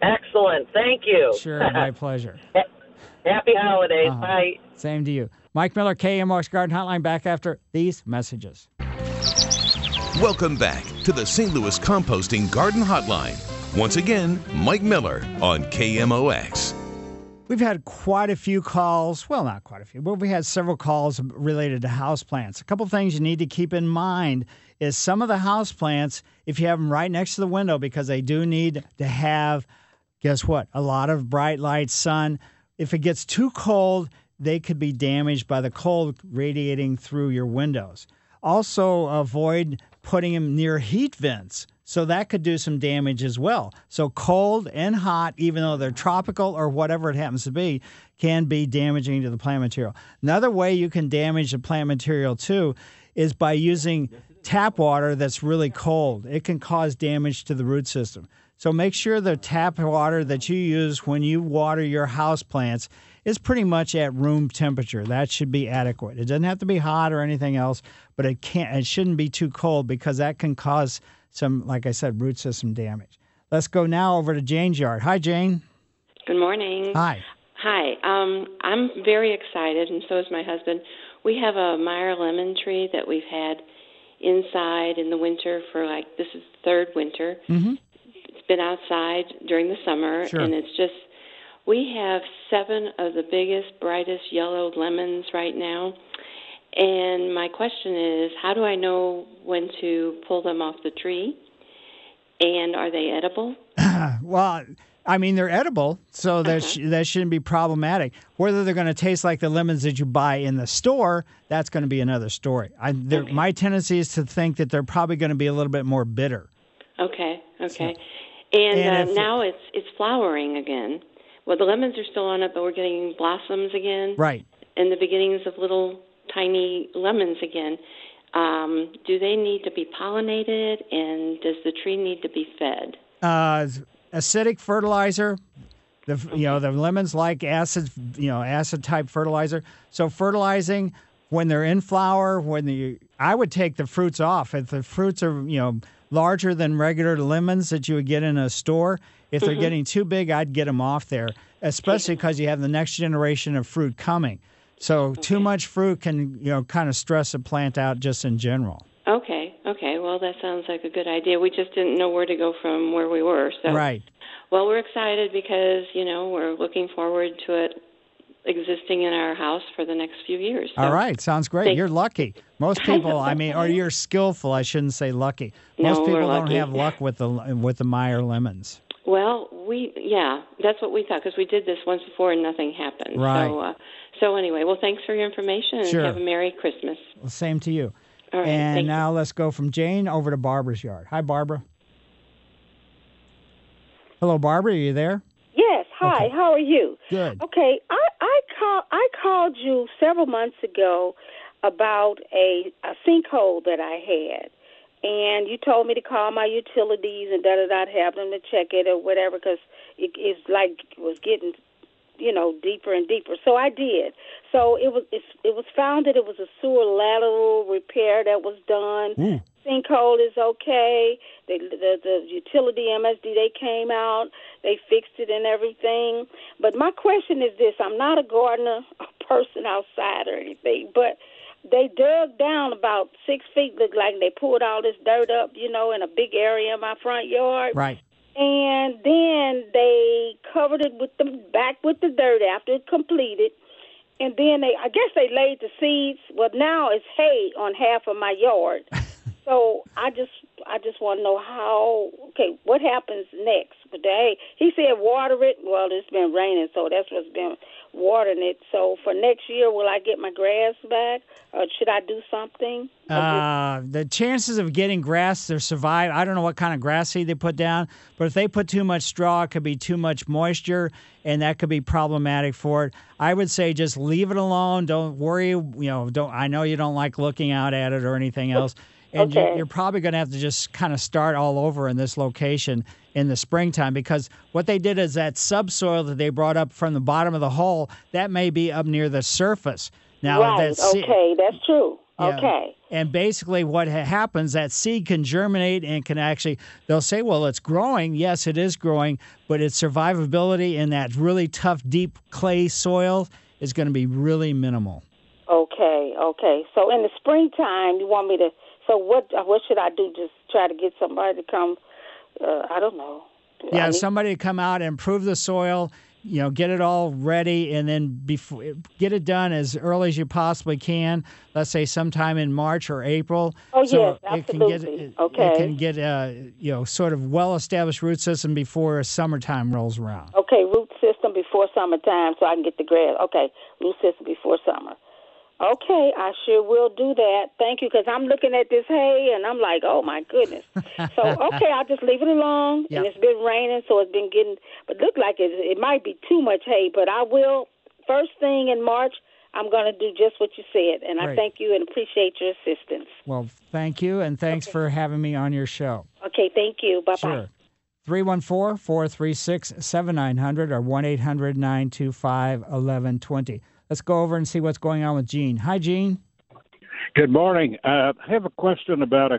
Excellent. Thank you. Sure, my pleasure. Happy holidays. Uh-huh. Bye. Same to you. Mike Miller, KMOX Garden Hotline, back after these messages. Welcome back to the St. Louis Composting Garden Hotline. Once again, Mike Miller on KMOX. We've had quite a few calls. Well, not quite a few, but we had several calls related to houseplants. A couple things you need to keep in mind is some of the houseplants, if you have them right next to the window, because they do need to have, guess what, a lot of bright light, sun. If it gets too cold, they could be damaged by the cold radiating through your windows. Also, avoid putting them near heat vents. So that could do some damage as well. So cold and hot, even though they're tropical or whatever it happens to be, can be damaging to the plant material. Another way you can damage the plant material too is by using tap water that's really cold. It can cause damage to the root system. So make sure the tap water that you use when you water your house plants is pretty much at room temperature. That should be adequate. It doesn't have to be hot or anything else, but it can't it shouldn't be too cold because that can cause some like I said root system damage. Let's go now over to Jane's yard. Hi Jane. Good morning. Hi. Hi. Um, I'm very excited, and so is my husband. We have a Meyer lemon tree that we've had inside in the winter for like this is the third winter. Mhm. It's been outside during the summer, Sure. and it's just we have seven of the biggest, brightest yellow lemons right now. And my question is, how do I know when to pull them off the tree? And are they edible? well, I mean they're edible, so that sh- that shouldn't be problematic. Whether they're going to taste like the lemons that you buy in the store, that's going to be another story. I, they're- My tendency is to think that they're probably going to be a little bit more bitter. Okay, okay. And, And uh, if- now it's it's flowering again. Well, the lemons are still on it, but we're getting blossoms again, Right. and the beginnings of little tiny lemons again. Um, do they need to be pollinated, and does the tree need to be fed? Uh, acidic fertilizer. The you know the lemons like acid you know acid type fertilizer. So fertilizing when they're in flower, when the I would take the fruits off. If the fruits are you know larger than regular lemons that you would get in a store, if they're Mhm. getting too big, I'd get them off there. Especially because you have the next generation of fruit coming. So too much fruit can you know kind of stress a plant out just in general. Okay, okay. Well, that sounds like a good idea. We just didn't know where to go from where we were. So, Right. well, we're excited because you know we're looking forward to it existing in our house for the next few years. So. All right, sounds great. Thank- You're lucky. Most people, I mean, or you're skillful. I shouldn't say lucky. Most No, we're people don't have luck with the with the Meyer lemons. Well, we yeah, that's what we thought because we did this once before and nothing happened. Right. So, uh, so anyway, well, thanks for your information and Sure. have a merry Christmas. Well, same to you. All right, and thank you. now let's go from Jane over to Barbara's yard. Hi, Barbara. Hello, Barbara. Are you there? Yes. Hi. How are you? Good. Okay. I I call I called you several months ago about a a sinkhole that I had, and you told me to call my utilities and da da da have them to check it or whatever because it is like it was getting you know deeper and deeper. So I did. So it was it's, it was found that it was a sewer lateral repair that was done. Hmm. Sinkhole is okay. The, the the utility MSD they came out, they fixed it and everything. But my question is this: I'm not a gardener, a person outside or anything, but they dug down about six feet. Looked like they pulled all this dirt up, you know, in a big area in my front yard. Right. And then they covered it with the back with the dirt after it completed. And then they, I guess they laid the seeds. Well, now it's hay on half of my yard. so I just, I just want to know how. Okay, what happens next with the hay? He said water it. Well, it's been raining, so that's what's been watering it. So for next year, will I get my grass back, or should I do something? Uh, the chances of getting grass to survive, I don't know what kind of grass seed they put down, but if they put too much straw, it could be too much moisture, and that could be problematic for it. I would say just leave it alone. Don't worry. You know, don't. I know you don't like looking out at it or anything else. And you're, Okay. you're probably going to have to just kind of start all over in this location in the springtime because what they did is that subsoil that they brought up from the bottom of the hole that may be up near the surface. Now right. that se- okay, that's true. Yeah. Okay. And basically, what ha- happens, that seed can germinate and can actually, they'll say, well, it's growing. Yes, it is growing, but its survivability in that really tough, deep clay soil is going to be really minimal. Okay. Okay. So in the springtime, you want me to? So what? uh, What should I do? Just try to get somebody to come? Uh, I don't know. I Yeah, somebody to come out and improve the soil, you know, get it all ready, and then before get it done as early as you possibly can. Let's say sometime in March or April. Oh, so yes, it can get absolutely. it, Okay. it can get uh, you know sort of well-established root system before summertime rolls around. Okay, root system before summertime, so I can get the grass. Okay, root system before summer. Okay, I sure will do that. Thank you, because I'm looking at this hay and I'm like, oh my goodness. So okay, I'll just leave it alone. Yep. And it's been raining, so it's been getting, but look like it. It might be too much hay, but I will. First thing in March, I'm going to do just what you said, and I thank you and appreciate your assistance. Well, thank you, and thanks for having me on your show. Okay, thank you. Bye bye. Sure. 314 436 7900 or 1 800 925 1120. Let's go over and see what's going on with Gene. Hi, Gene. Good morning. Uh, I have a question about a,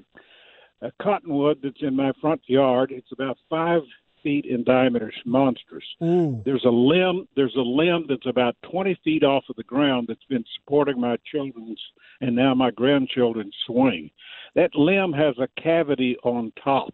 a cottonwood that's in my front yard. It's about five feet in diameter, it's monstrous. Ooh. There's a limb. There's a limb that's about 20 feet off of the ground that's been supporting my children's and now my grandchildren's swing. That limb has a cavity on top,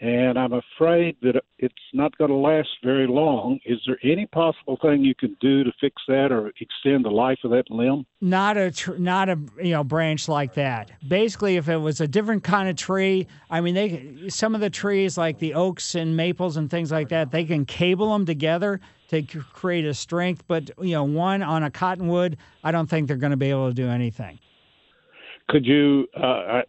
and I'm afraid that it's not going to last very long. Is there any possible thing you can do to fix that or extend the life of that limb? Not a tr- not a you know branch like that. Basically, if it was a different kind of tree, I mean, they some of the trees like the oaks and maples and things like that, they can cable them together to c- create a strength. But you know, one on a cottonwood, I don't think they're going to be able to do anything. Could you? Uh, I,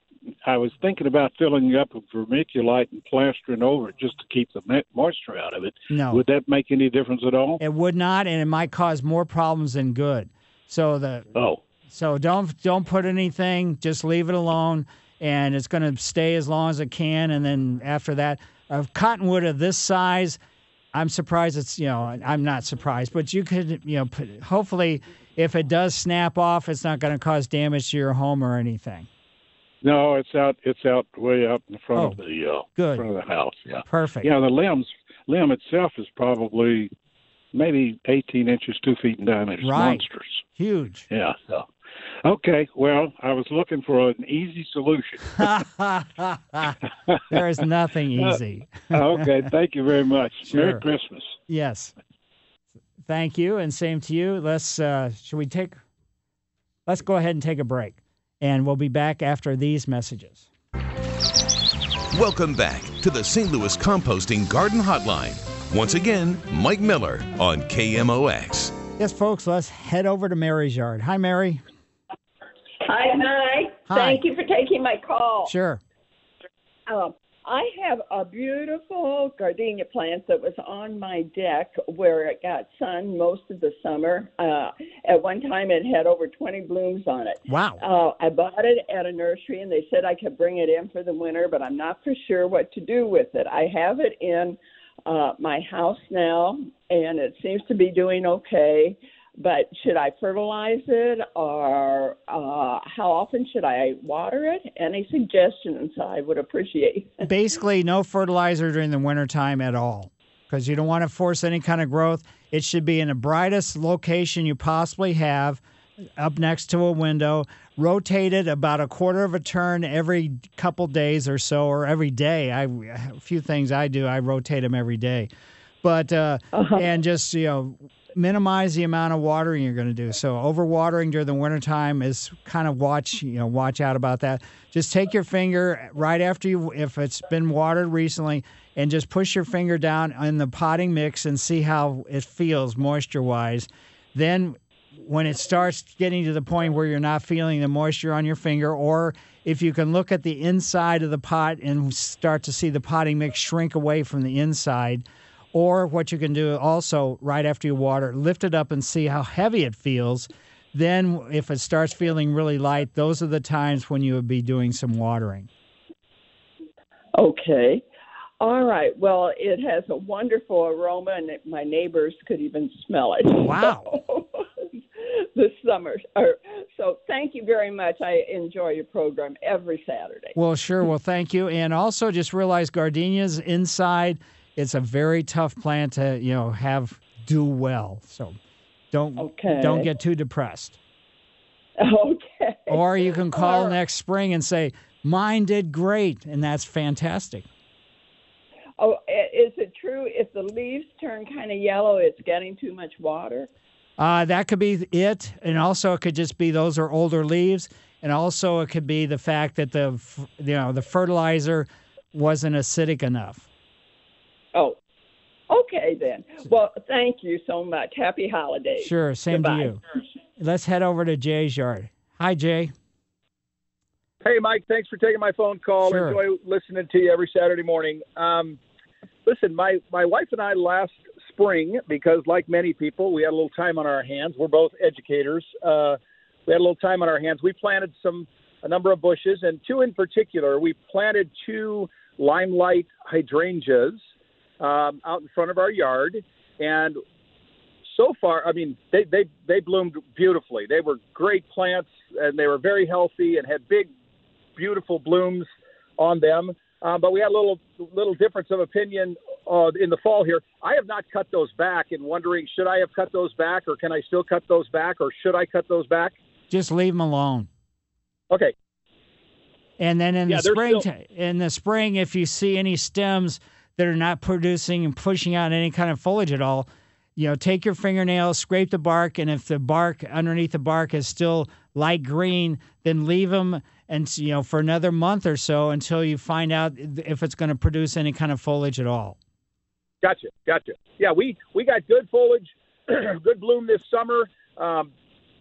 I was thinking about filling it up with vermiculite and plastering over it just to keep the moisture out of it. No. Would that make any difference at all? It would not, and it might cause more problems than good. So the Oh. so don't don't put anything. Just leave it alone, and it's going to stay as long as it can. And then after that, a cottonwood of this size, I'm surprised it's you know I'm not surprised, but you could you know put, hopefully if it does snap off, it's not going to cause damage to your home or anything. No, it's out. It's out way out in front of Oh, the uh, good. front of the house. Yeah. Perfect. Yeah, the limbs limb itself is probably maybe 18 inches, two feet in diameter. It's Right. monstrous. Huge. Yeah. So. Okay. Well, I was looking for an easy solution. there is nothing easy. okay. Thank you very much. Sure. Merry Christmas. Yes. Thank you, and same to you. Let's uh, should we take? Let's go ahead and take a break, and we'll be back after these messages. Welcome back to the St. Louis Composting Garden Hotline. Once again, Mike Miller on KMOX. Yes, folks. Let's head over to Mary's yard. Hi, Mary. Hi, hi. Hi. Thank you for taking my call. Sure. Um, I have a beautiful gardenia plant that was on my deck where it got sun most of the summer. Uh, at one time, it had over 20 blooms on it. Wow. Uh, I bought it at a nursery, and they said I could bring it in for the winter, but I'm not for sure what to do with it. I have it in uh, my house now, and it seems to be doing okay. But should I fertilize it, or uh, how often should I water it? Any suggestions I would appreciate. Basically, no fertilizer during the wintertime at all, because you don't want to force any kind of growth. It should be in the brightest location you possibly have, up next to a window. Rotate it about a quarter of a turn every couple days or so, or every day. I a few things I do. I rotate them every day, but uh, and just you know minimize the amount of watering you're going to do. So overwatering during the wintertime is kind of watch, you know, watch out about that. Just take your finger right after you if it's been watered recently and just push your finger down in the potting mix and see how it feels moisture wise. Then when it starts getting to the point where you're not feeling the moisture on your finger or if you can look at the inside of the pot and start to see the potting mix shrink away from the inside, or what you can do also right after you water, lift it up and see how heavy it feels. Then, if it starts feeling really light, those are the times when you would be doing some watering. Okay. All right. Well, it has a wonderful aroma, and it, my neighbors could even smell it. Wow. this summer. So thank you very much. I enjoy your program every Saturday. Well, sure. Well, thank you. And also just realize gardenias inside, it's a very tough plant to, you know, have do well. So don't Okay. don't get too depressed. Okay. Or you can call All right. next spring and say, "Mine did great," and that's fantastic. Oh, is it true if the leaves turn kind of yellow, it's getting too much water? Uh, that could be it, and also it could just be those are older leaves, and also it could be the fact that the you know the fertilizer wasn't acidic enough. Oh, okay then. Well, thank you so much. Happy holidays. Sure, same Goodbye. to you. Let's head over to Jay's yard. Hi, Jay. Hey, Mike, thanks for taking my phone call. Sure. Enjoy listening to you every Saturday morning. Um, listen, my, my wife and I last spring, because like many people, we had a little time on our hands. We're both educators. Uh, we had a little time on our hands. We planted some a number of bushes, and two in particular. We planted two limelight hydrangeas um, out in front of our yard, and so far, I mean, they they they bloomed beautifully. They were great plants, and they were very healthy and had big, beautiful blooms on them. Um, but we had a little little difference of opinion uh, in the fall here. I have not cut those back, and wondering should I have cut those back, or can I still cut those back, or should I cut those back? Just leave them alone. Okay. And then in Yeah, the spring, still- in the spring, if you see any stems that are not producing and pushing out any kind of foliage at all, you know, take your fingernail, scrape the bark, and if the bark underneath the bark is still light green, then leave them and you know for another month or so until you find out if it's going to produce any kind of foliage at all. Gotcha, gotcha. Yeah, we we got good foliage, good bloom this summer. Um,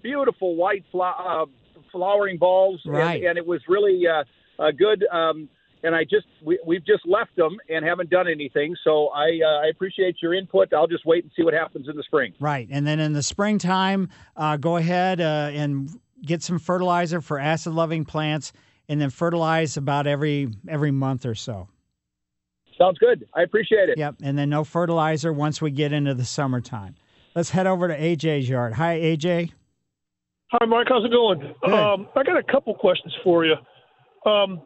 beautiful white flo- uh, flowering balls, and- Right. and, it was really uh, uh, good. Um, and I just we, we've just left them and haven't done anything. So I uh, I appreciate your input. I'll just wait and see what happens in the spring. Right. And then in the springtime, uh, go ahead uh, and get some fertilizer for acid loving plants and then fertilize about every every month or so. Sounds good. I appreciate it. Yep. And then no fertilizer once we get into the summertime. Let's head over to AJ's yard. Hi, AJ. Hi, Mike. How's it going? Um, I got a couple questions for you. Um,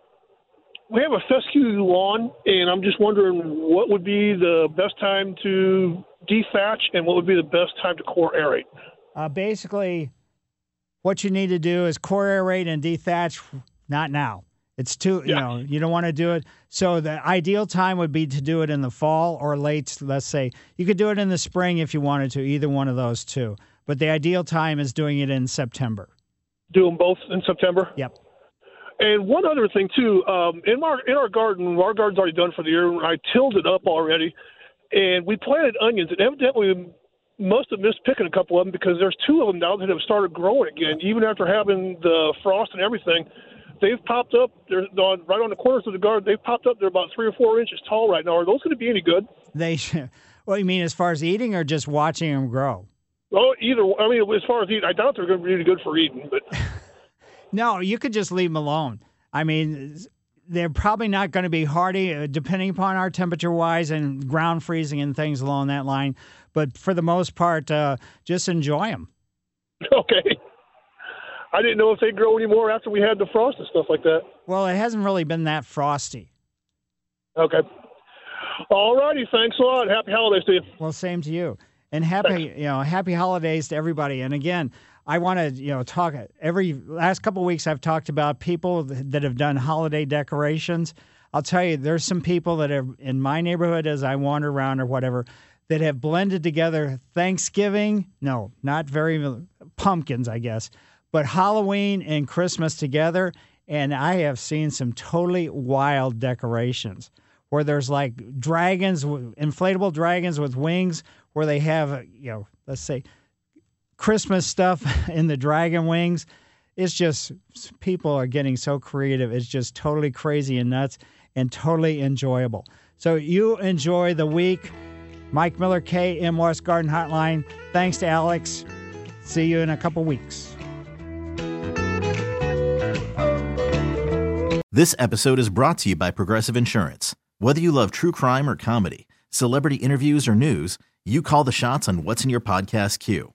we have a fescue lawn, and I'm just wondering what would be the best time to dethatch and what would be the best time to core aerate. Uh, basically, what you need to do is core aerate and dethatch. Not now. It's too, you know, you don't want to do it. So the ideal time would be to do it in the fall or late. Let's say you could do it in the spring if you wanted to. Either one of those two. But the ideal time is doing it in September. Do them both in September. Yep. And one other thing too, um, in our in our garden, our garden's already done for the year. I tilled it up already, and we planted onions. And evidently, we must have missed picking a couple of them because there's two of them now that have started growing again, even after having the frost and everything. They've popped up. They're on, right on the corners of the garden. They've popped up. They're about three or four inches tall right now. Are those going to be any good? They, what you mean as far as eating or just watching them grow? Well, either. I mean, as far as eating, I doubt they're going to be really good for eating. But No, you could just leave them alone. I mean, they're probably not going to be hardy, uh, depending upon our temperature wise and ground freezing and things along that line. But for the most part, uh, just enjoy them. okay. I didn't know if they grow anymore after we had the frost and stuff like that. Well, it hasn't really been that frosty. Okay. All righty. Thanks a lot. Happy holidays to you. Well, same to you. And happy, you know, happy holidays to everybody. And again, I want to, you know, talk every last couple of weeks I've talked about people that have done holiday decorations. I'll tell you, there's some people that are in my neighborhood as I wander around or whatever that have blended together Thanksgiving, no, not very pumpkins, I guess, but Halloween and Christmas together. And I have seen some totally wild decorations where there's like dragons, inflatable dragons with wings, where they have, you know, let's say Christmas stuff in the dragon wings. It's just people are getting so creative. It's just totally crazy and nuts and totally enjoyable. So you enjoy the week. Mike Miller, KMOX Garden Hotline. Thanks to Alex. See you in a couple weeks. This episode is brought to you by Progressive Insurance. Whether you love true crime or comedy, celebrity interviews or news, you call the shots on what's in your podcast queue.